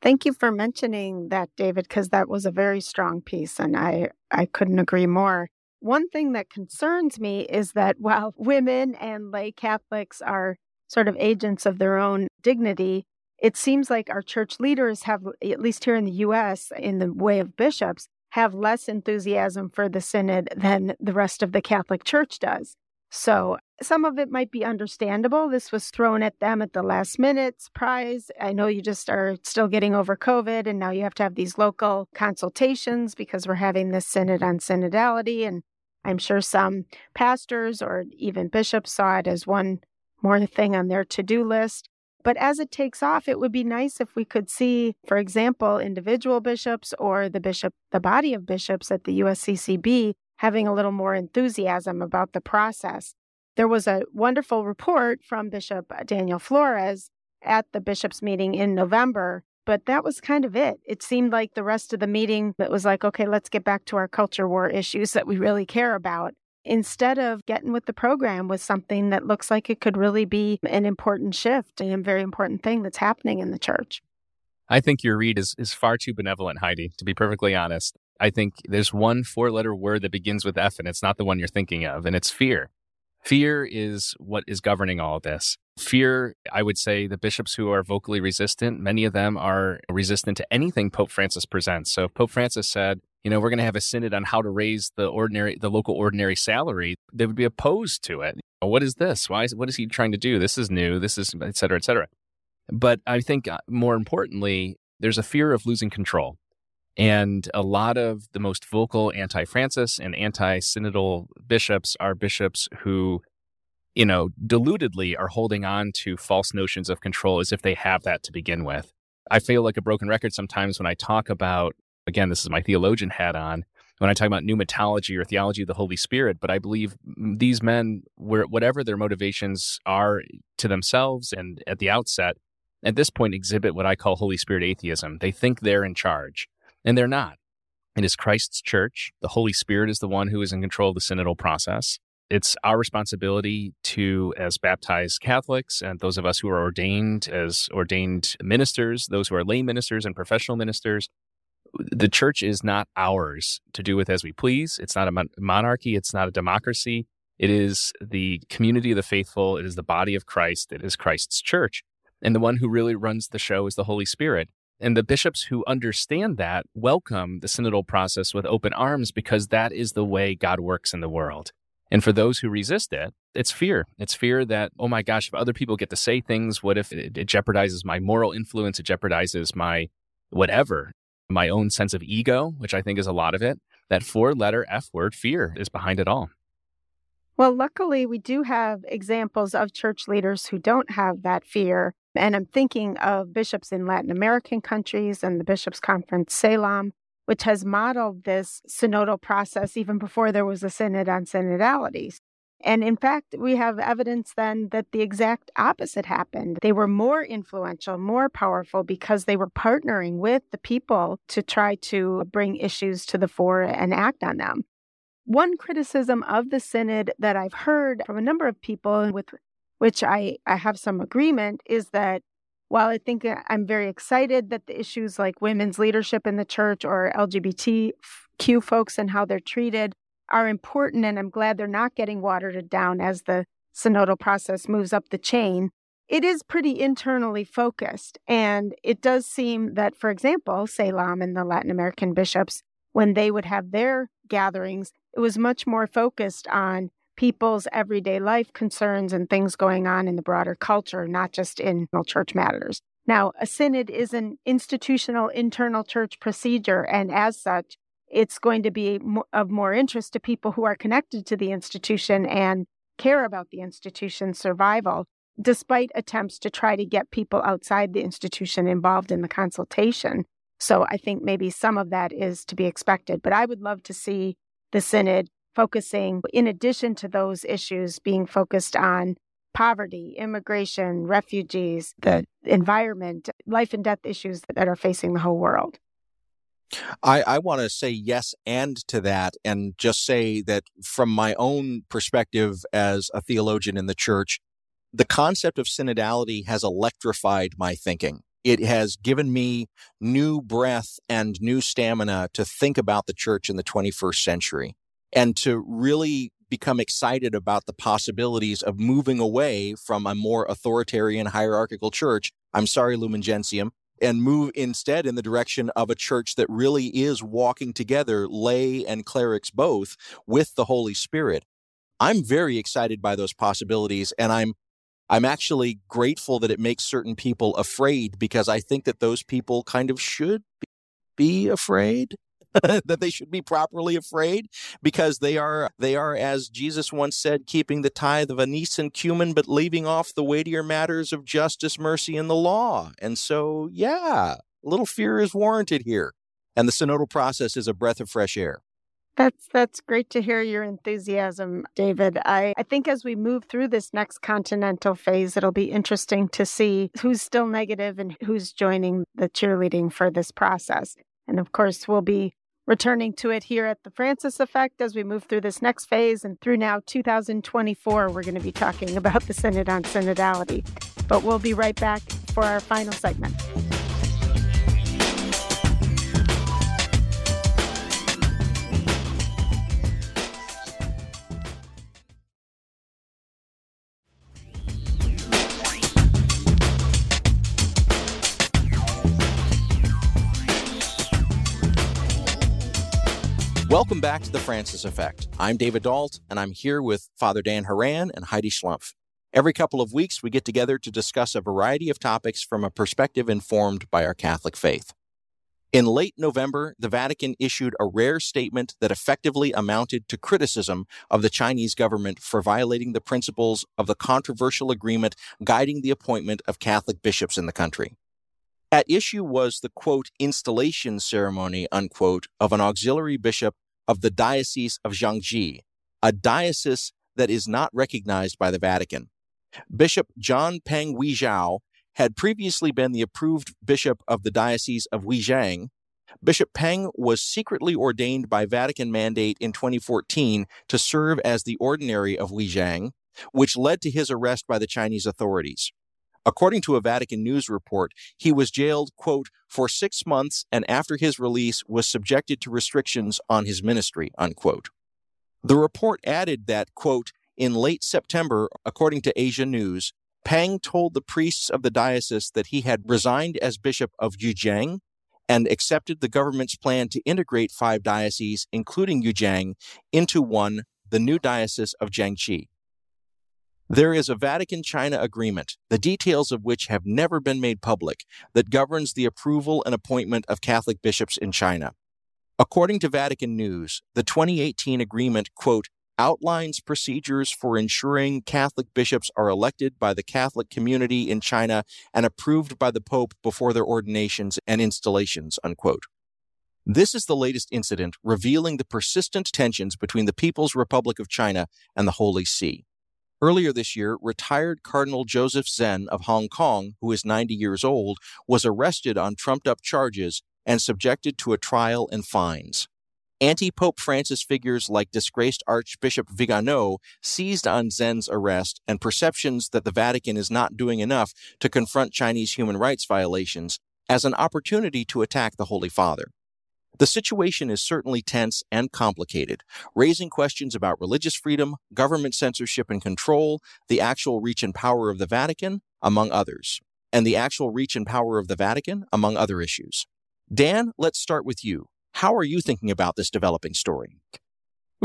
Thank you for mentioning that, David, because that was a very strong piece, and I, I couldn't agree more. One thing that concerns me is that while women and lay Catholics are sort of agents of their own dignity, it seems like our church leaders have, at least here in the US, in the way of bishops, have less enthusiasm for the synod than the rest of the Catholic Church does. So some of it might be understandable. This was thrown at them at the last minute surprise. I know you just are still getting over COVID, and now you have to have these local consultations because we're having this synod on synodality. And I'm sure some pastors or even bishops saw it as one more thing on their to do list. But as it takes off, it would be nice if we could see, for example, individual bishops or the bishop, the body of bishops at the USCCB having a little more enthusiasm about the process. There was a wonderful report from Bishop uh, Daniel Flores at the bishops' meeting in November, but that was kind of it. It seemed like the rest of the meeting, it was like, okay, let's get back to our culture war issues that we really care about. Instead of getting with the program with something that looks like it could really be an important shift and a very important thing that's happening in the church. I think your read is, is far too benevolent, Heidi, to be perfectly honest. I think there's one four letter word that begins with F, and it's not the one you're thinking of, and it's fear. Fear is what is governing all this. Fear, I would say the bishops who are vocally resistant, many of them are resistant to anything Pope Francis presents. So if Pope Francis said, you know, we're going to have a synod on how to raise the ordinary, the local ordinary salary, they would be opposed to it. What is this? Why is, what is he trying to do? This is new. This is, et cetera, et cetera. But I think uh, more importantly, there's a fear of losing control. And a lot of the most vocal anti Francis and anti synodal bishops are bishops who, you know, deludedly are holding on to false notions of control as if they have that to begin with. I feel like a broken record sometimes when I talk about, again, this is my theologian hat on, when I talk about pneumatology or theology of the Holy Spirit, but I believe these men, whatever their motivations are to themselves and at the outset, at this point exhibit what I call Holy Spirit atheism. They think they're in charge, and they're not. It is Christ's church. The Holy Spirit is the one who is in control of the synodal process. It's our responsibility to, as baptized Catholics and those of us who are ordained as ordained ministers, those who are lay ministers and professional ministers, the church is not ours to do with as we please. It's not a monarchy. It's not a democracy. It is the community of the faithful. It is the body of Christ. It is Christ's church. And the one who really runs the show is the Holy Spirit. And the bishops who understand that welcome the synodal process with open arms because that is the way God works in the world. And for those who resist it, it's fear. It's fear that, oh my gosh, if other people get to say things, what if it, it jeopardizes my moral influence? It jeopardizes my whatever my own sense of ego, which I think is a lot of it. That four letter F word, fear, is behind it all. Well, luckily, we do have examples of church leaders who don't have that fear. And I'm thinking of bishops in Latin American countries and the Bishops' Conference CELAM, which has modeled this synodal process even before there was a synod on synodalities. And in fact, we have evidence then that the exact opposite happened. They were more influential, more powerful because they were partnering with the people to try to bring issues to the fore and act on them. One criticism of the synod that I've heard from a number of people with which I, I have some agreement is that while I think I'm very excited that the issues like women's leadership in the church or LGBTQ folks and how they're treated are important, and I'm glad they're not getting watered down as the synodal process moves up the chain. It is pretty internally focused. And it does seem that, for example, CELAM and the Latin American bishops, when they would have their gatherings, it was much more focused on people's everyday life concerns and things going on in the broader culture, not just in church matters. Now, a synod is an institutional internal church procedure, and as such, it's going to be of more interest to people who are connected to the institution and care about the institution's survival, despite attempts to try to get people outside the institution involved in the consultation. So I think maybe some of that is to be expected. But I would love to see the Synod focusing, in addition to those issues, being focused on poverty, immigration, refugees, the environment, life and death issues that are facing the whole world. I, I want to say yes and to that, and just say that from my own perspective as a theologian in the church, the concept of synodality has electrified my thinking. It has given me new breath and new stamina to think about the church in the 21st century and to really become excited about the possibilities of moving away from a more authoritarian hierarchical church. I'm sorry, Lumen Gentium, and move instead in the direction of a church that really is walking together, lay and clerics both, with the Holy Spirit. I'm very excited by those possibilities, and I'm I'm actually grateful that it makes certain people afraid because I think that those people kind of should be afraid. that they should be properly afraid because they are they are as Jesus once said keeping the tithe of anise and cumin but leaving off the weightier matters of justice mercy and the law and so yeah a little fear is warranted here and the synodal process is a breath of fresh air that's that's great to hear your enthusiasm, David. I, I think as we move through this next continental phase, it'll be interesting to see who's still negative and who's joining the cheerleading for this process. And of course, we'll be returning to it here at the Francis Effect as we move through this next phase. And through now 2024, we're going to be talking about the Synod on Synodality. But we'll be right back for our final segment. Welcome back to the Francis Effect. I'm David Dault, and I'm here with Father Dan Horan and Heidi Schlumpf. Every couple of weeks, we get together to discuss a variety of topics from a perspective informed by our Catholic faith. In late November, the Vatican issued a rare statement that effectively amounted to criticism of the Chinese government for violating the principles of the controversial agreement guiding the appointment of Catholic bishops in the country. At issue was the quote, installation ceremony, unquote, of an auxiliary bishop of the Diocese of Jiangxi, a diocese that is not recognized by the Vatican. Bishop John Peng Weizhao had previously been the approved bishop of the Diocese of Yujiang. Bishop Peng was secretly ordained by Vatican mandate in 2014 to serve as the ordinary of Yujiang, which led to his arrest by the Chinese authorities. According to a Vatican news report, he was jailed, quote, for six months and after his release was subjected to restrictions on his ministry, unquote. The report added that, quote, in late September, according to Asia News, Peng told the priests of the diocese that he had resigned as bishop of Yujiang and accepted the government's plan to integrate five dioceses, including Yujiang, into one, the new diocese of Jiangxi. There is a Vatican China agreement, the details of which have never been made public, that governs the approval and appointment of Catholic bishops in China. According to Vatican News, the 2018 agreement, quote, outlines procedures for ensuring Catholic bishops are elected by the Catholic community in China and approved by the Pope before their ordinations and installations, unquote. This is the latest incident revealing the persistent tensions between the People's Republic of China and the Holy See. Earlier this year, retired Cardinal Joseph Zen of Hong Kong, who is 90 years old, was arrested on trumped up charges and subjected to a trial and fines. Anti Pope Francis figures like disgraced Archbishop Vigano seized on Zen's arrest and perceptions that the Vatican is not doing enough to confront Chinese human rights violations as an opportunity to attack the Holy Father. The situation is certainly tense and complicated, raising questions about religious freedom, government censorship and control, the actual reach and power of the Vatican, among others, and the actual reach and power of the Vatican, among other issues. Dan, let's start with you. How are you thinking about this developing story?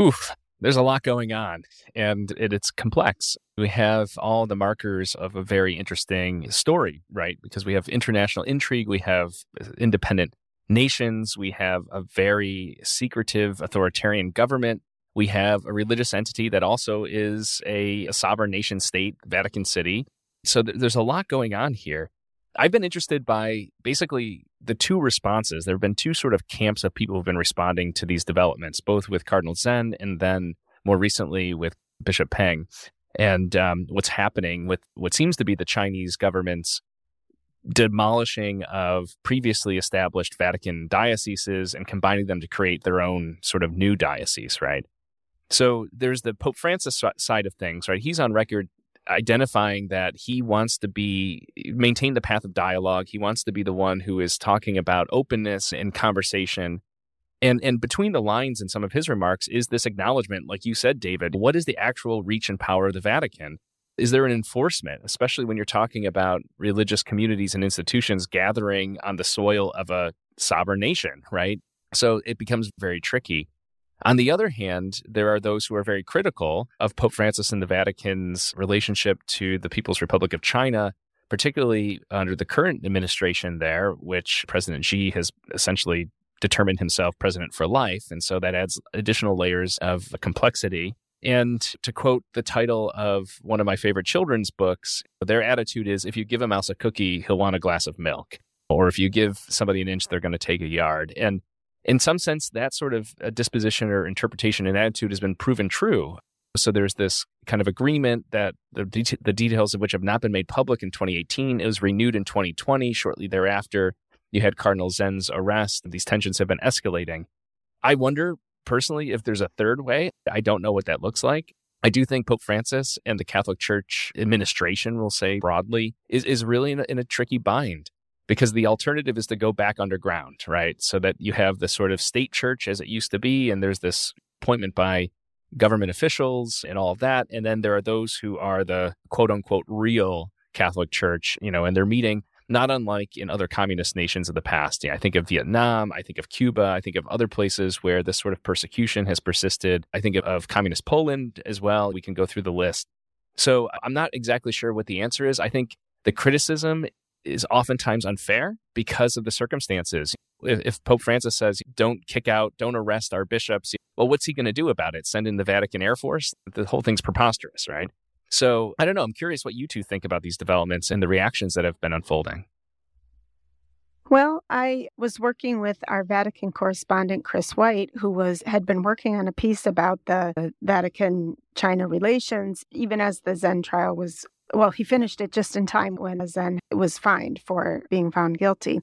Oof, there's a lot going on, and it, it's complex. We have all the markers of a very interesting story, right? Because we have international intrigue, we have uh, independent nations, we have a very secretive authoritarian government, we have a religious entity that also is a, a sovereign nation state, Vatican City. So th- there's a lot going on here. I've been interested by basically the two responses. There have been two sort of camps of people who've been responding to these developments, both with Cardinal Zen and then more recently with Bishop Peng. And um, what's happening with what seems to be the Chinese government's demolishing of previously established Vatican dioceses and combining them to create their own sort of new diocese, right? So there's the Pope Francis side of things, right? He's on record identifying that he wants to be maintain the path of dialogue. He wants to be the one who is talking about openness and conversation. And and between the lines in some of his remarks is this acknowledgement, like you said, David, what is the actual reach and power of the Vatican? Is there an enforcement, especially when you're talking about religious communities and institutions gathering on the soil of a sovereign nation, right? So it becomes very tricky. On the other hand, there are those who are very critical of Pope Francis and the Vatican's relationship to the People's Republic of China, particularly under the current administration there, which President Xi has essentially determined himself president for life. And so that adds additional layers of complexity. And to quote the title of one of my favorite children's books, their attitude is if you give a mouse a cookie, he'll want a glass of milk. Or if you give somebody an inch, they're going to take a yard. And in some sense, that sort of uh, disposition or interpretation and attitude has been proven true. So there's this kind of agreement that the, de- the details of which have not been made public in 2018. It was renewed in 2020. Shortly thereafter, you had Cardinal Zen's arrest. And these tensions have been escalating. I wonder personally if there's a third way. I don't know what that looks like. I do think Pope Francis and the Catholic Church administration, we'll say broadly, is, is really in a, in a tricky bind because the alternative is to go back underground, right? So that you have the sort of state church as it used to be, and there's this appointment by government officials and all of that. And then there are those who are the quote unquote real Catholic Church, you know, and they're meeting not unlike in other communist nations of the past. Yeah, I think of Vietnam, I think of Cuba, I think of other places where this sort of persecution has persisted. I think of, of communist Poland as well. We can go through the list. So I'm not exactly sure what the answer is. I think the criticism is oftentimes unfair because of the circumstances. If, Pope Francis says, don't kick out, don't arrest our bishops, well, what's he going to do about it? Send in the Vatican Air Force? The whole thing's preposterous, right? So I don't know. I'm curious what you two think about these developments and the reactions that have been unfolding. Well, I was working with our Vatican correspondent Chris White, who was had been working on a piece about the Vatican China relations, even as the Zen trial was. Well, he finished it just in time when Zen was fined for being found guilty.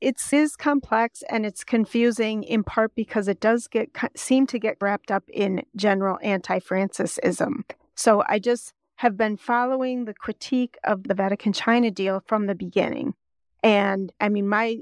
It is complex and it's confusing in part because it does get seem to get wrapped up in general anti-Francisism. So I just have been following the critique of the Vatican China deal from the beginning. And I mean, my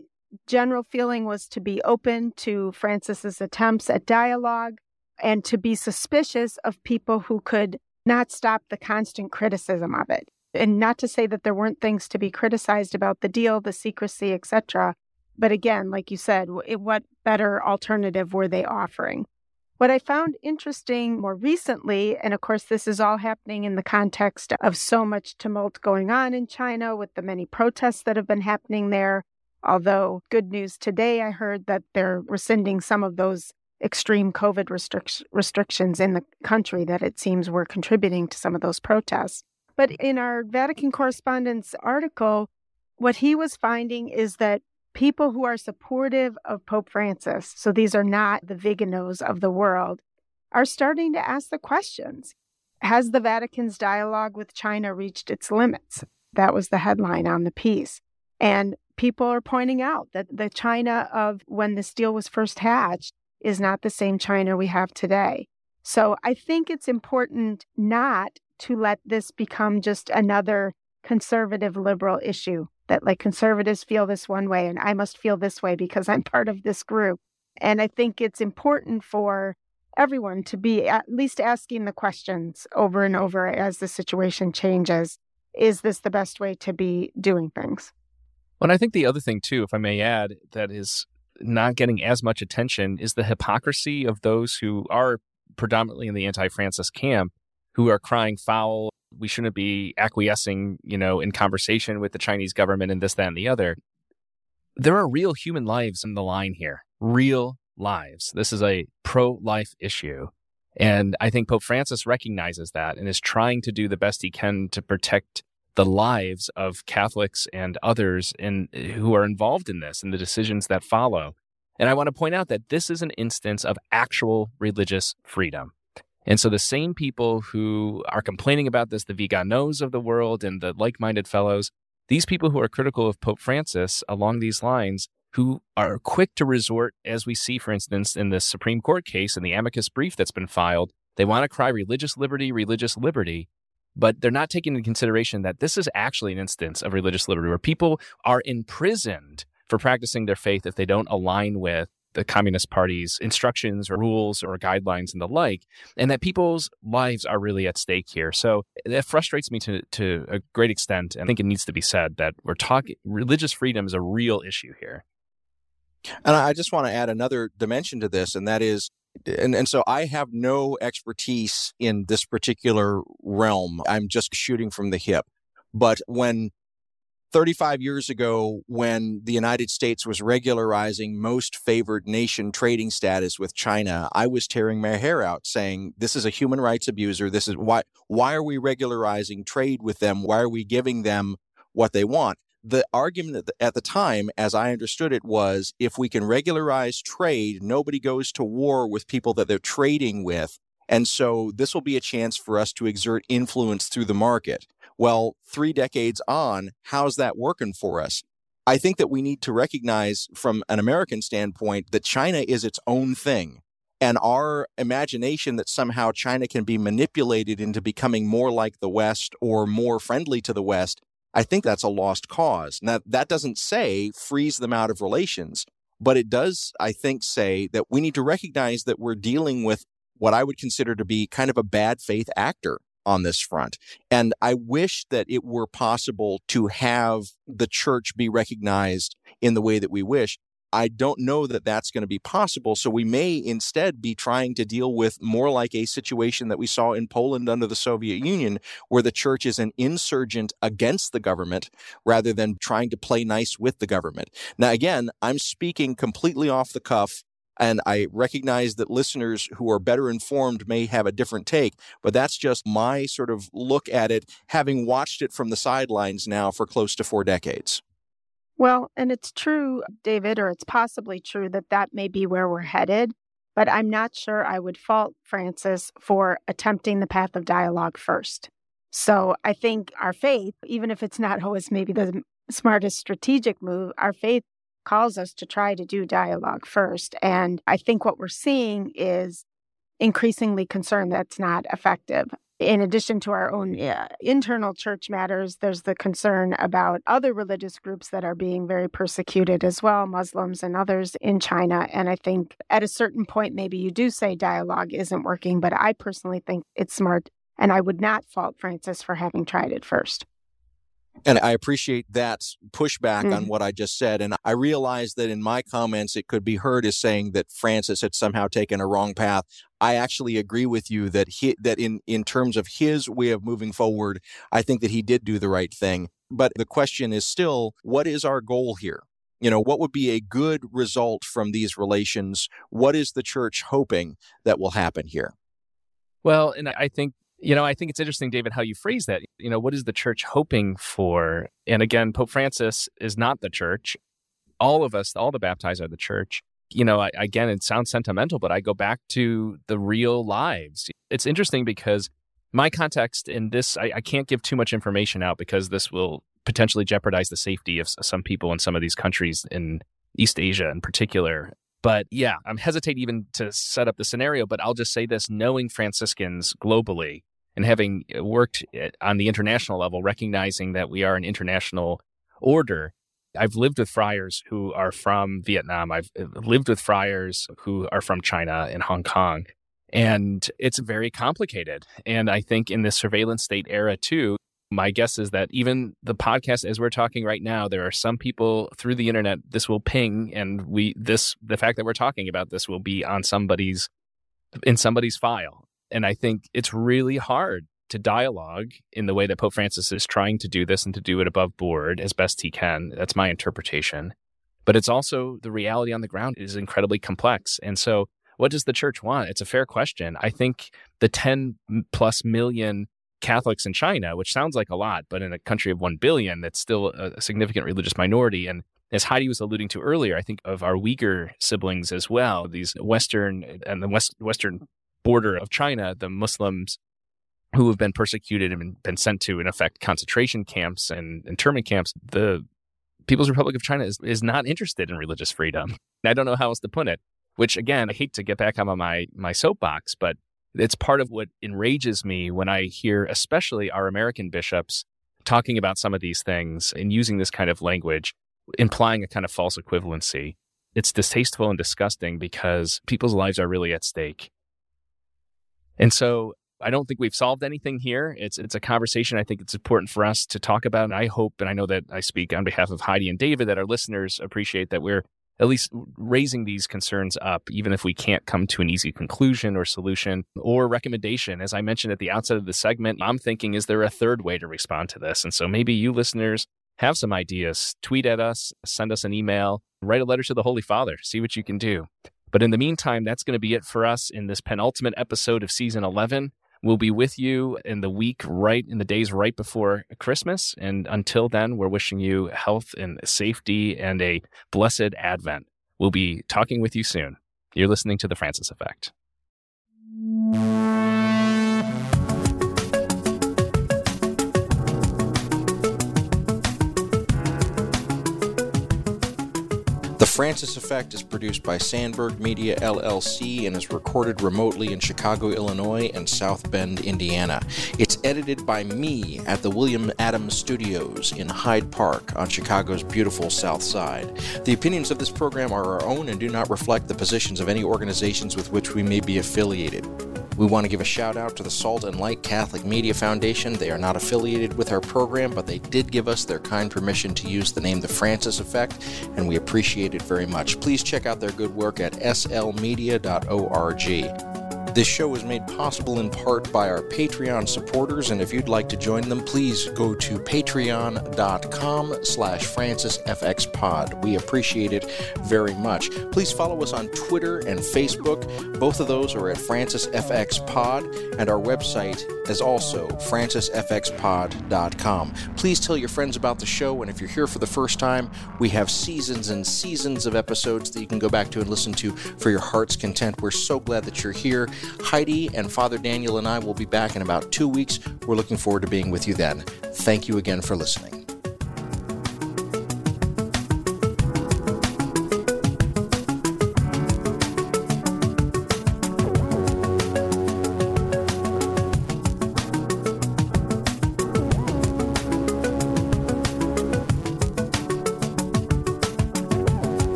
general feeling was to be open to Francis's attempts at dialogue and to be suspicious of people who could not stop the constant criticism of it. And not to say that there weren't things to be criticized about the deal, the secrecy, etc. But again, like you said, what better alternative were they offering? What I found interesting more recently, and of course, this is all happening in the context of so much tumult going on in China with the many protests that have been happening there. Although, good news today, I heard that they're rescinding some of those extreme COVID restric- restrictions in the country that it seems were contributing to some of those protests. But in our Vatican correspondent's article, what he was finding is that people who are supportive of Pope Francis, so these are not the Viganos of the world, are starting to ask the questions. Has the Vatican's dialogue with China reached its limits? That was the headline on the piece. And people are pointing out that the China of when this deal was first hatched is not the same China we have today. So I think it's important not to let this become just another conservative liberal issue that like conservatives feel this one way and I must feel this way because I'm part of this group. And I think it's important for everyone to be at least asking the questions over and over as the situation changes. Is this the best way to be doing things? Well, I think the other thing, too, if I may add, that is not getting as much attention is the hypocrisy of those who are predominantly in the anti Francis camp who are crying foul we shouldn't be acquiescing, you know, in conversation with the Chinese government and this, that, and the other. There are real human lives in the line here, real lives. This is a pro life issue. And I think Pope Francis recognizes that and is trying to do the best he can to protect the lives of Catholics and others in, who are involved in this and the decisions that follow. And I want to point out that this is an instance of actual religious freedom. And so the same people who are complaining about this, the Viganos of the world and the like minded fellows, these people who are critical of Pope Francis along these lines, who are quick to resort, as we see, for instance, in the Supreme Court case in the amicus brief that's been filed, they want to cry religious liberty, religious liberty. But they're not taking into consideration that this is actually an instance of religious liberty where people are imprisoned for practicing their faith if they don't align with the Communist Party's instructions or rules or guidelines and the like, and that people's lives are really at stake here. So that frustrates me to, to a great extent. And I think it needs to be said that we're talking religious freedom is a real issue here. And I just want to add another dimension to this, and that is and, and so I have no expertise in this particular realm. I'm just shooting from the hip. But when 35 years ago, when the United States was regularizing most favored nation trading status with China, I was tearing my hair out saying, this is a human rights abuser. This is why, why are we regularizing trade with them? Why are we giving them what they want? The argument at the time, as I understood it, was if we can regularize trade, nobody goes to war with people that they're trading with. And so this will be a chance for us to exert influence through the market. Well, three decades on, how's that working for us? I think that we need to recognize from an American standpoint that China is its own thing. And our imagination that somehow China can be manipulated into becoming more like the West or more friendly to the West, I think that's a lost cause. Now, that doesn't say freeze them out of relations, but it does, I think, say that we need to recognize that we're dealing with what I would consider to be kind of a bad faith actor on this front. And I wish that it were possible to have the church be recognized in the way that we wish. I don't know that that's going to be possible. So we may instead be trying to deal with more like a situation that we saw in Poland under the Soviet Union, where the church is an insurgent against the government rather than trying to play nice with the government. Now, again, I'm speaking completely off the cuff and I recognize that listeners who are better informed may have a different take, but that's just my sort of look at it, having watched it from the sidelines now for close to four decades. Well, and it's true, David, or it's possibly true that that may be where we're headed, but I'm not sure I would fault Francis for attempting the path of dialogue first. So I think our faith, even if it's not always maybe the smartest strategic move, our faith calls us to try to do dialogue first. And I think what we're seeing is increasingly concerned that's not effective in addition to our own uh, internal church matters, there's the concern about other religious groups that are being very persecuted as well, Muslims and others in China. And I think at a certain point, maybe you do say dialogue isn't working, but I personally think it's smart. And I would not fault Francis for having tried it first. And I appreciate that pushback mm-hmm. on what I just said. And I realize that in my comments, it could be heard as saying that Francis had somehow taken a wrong path. I actually agree with you that he, that in, in terms of his way of moving forward, I think that he did do the right thing. But the question is still, what is our goal here? You know, what would be a good result from these relations? What is the church hoping that will happen here? Well, and I think you know, I think it's interesting, David, how you phrase that. You know, what is the church hoping for? And again, Pope Francis is not the church. All of us, all the baptized are the church. You know, I, again, it sounds sentimental, but I go back to the real lives. It's interesting because my context in this, I, I can't give too much information out because this will potentially jeopardize the safety of some people in some of these countries in East Asia in particular. But yeah, I'm hesitate even to set up the scenario, but I'll just say this knowing Franciscans globally, and having worked on the international level, recognizing that we are an international order, I've lived with friars who are from Vietnam. I've uh, lived with friars who are from China and Hong Kong. And it's very complicated. And I think in this surveillance state era, too, my guess is that even the podcast as we're talking right now there are some people through the internet this will ping and we this the fact that we're talking about this will be on somebody's in somebody's file and I think it's really hard to dialogue in the way that Pope Francis is trying to do this and to do it above board as best he can. That's my interpretation. But it's also the reality on the ground is incredibly complex. And so, what does the church want? It's a fair question. I think the 10 plus million Catholics in China, which sounds like a lot, but in a country of 1 billion, that's still a significant religious minority. And as Heidi was alluding to earlier, I think of our Uyghur siblings as well, these Western and the West, Western border of China, the Muslims who have been persecuted and been sent to, in effect, concentration camps and internment camps, the People's Republic of China is, is not interested in religious freedom. I don't know how else to put it, which again, I hate to get back on my, my soapbox, but it's part of what enrages me when I hear, especially our American bishops, talking about some of these things and using this kind of language, implying a kind of false equivalency. It's distasteful and disgusting because people's lives are really at stake. And so I don't think we've solved anything here. It's it's a conversation I think it's important for us to talk about. And I hope, and I know that I speak on behalf of Heidi and David, that our listeners appreciate that we're at least raising these concerns up, even if we can't come to an easy conclusion or solution or recommendation. As I mentioned at the outset of the segment, I'm thinking, is there a third way to respond to this? And so maybe you listeners have some ideas. Tweet at us, send us an email, write a letter to the Holy Father, see what you can do. But in the meantime, that's going to be it for us in this penultimate episode of season 11. We'll be with you in the week right in the days right before Christmas. And until then, we're wishing you health and safety and a blessed Advent. We'll be talking with you soon. You're listening to The Francis Effect. Francis Effect is produced by Sandberg Media LLC and is recorded remotely in Chicago, Illinois and South Bend, Indiana. It's edited by me at the William Adams Studios in Hyde Park on Chicago's beautiful South Side. The opinions of this program are our own and do not reflect the positions of any organizations with which we may be affiliated. We want to give a shout out to the Salt and Light Catholic Media Foundation. They are not affiliated with our program, but they did give us their kind permission to use the name The Francis Effect, and we appreciate it very much. Please check out their good work at slmedia.org. This show is made possible in part by our Patreon supporters, and if you'd like to join them, please go to patreon.com slash francisfxpod. We appreciate it very much. Please follow us on Twitter and Facebook. Both of those are at francisfxpod, and our website is also francisfxpod.com. Please tell your friends about the show, and if you're here for the first time, we have seasons and seasons of episodes that you can go back to and listen to for your heart's content. We're so glad that you're here. Heidi and Father Daniel and I will be back in about two weeks. We're looking forward to being with you then. Thank you again for listening.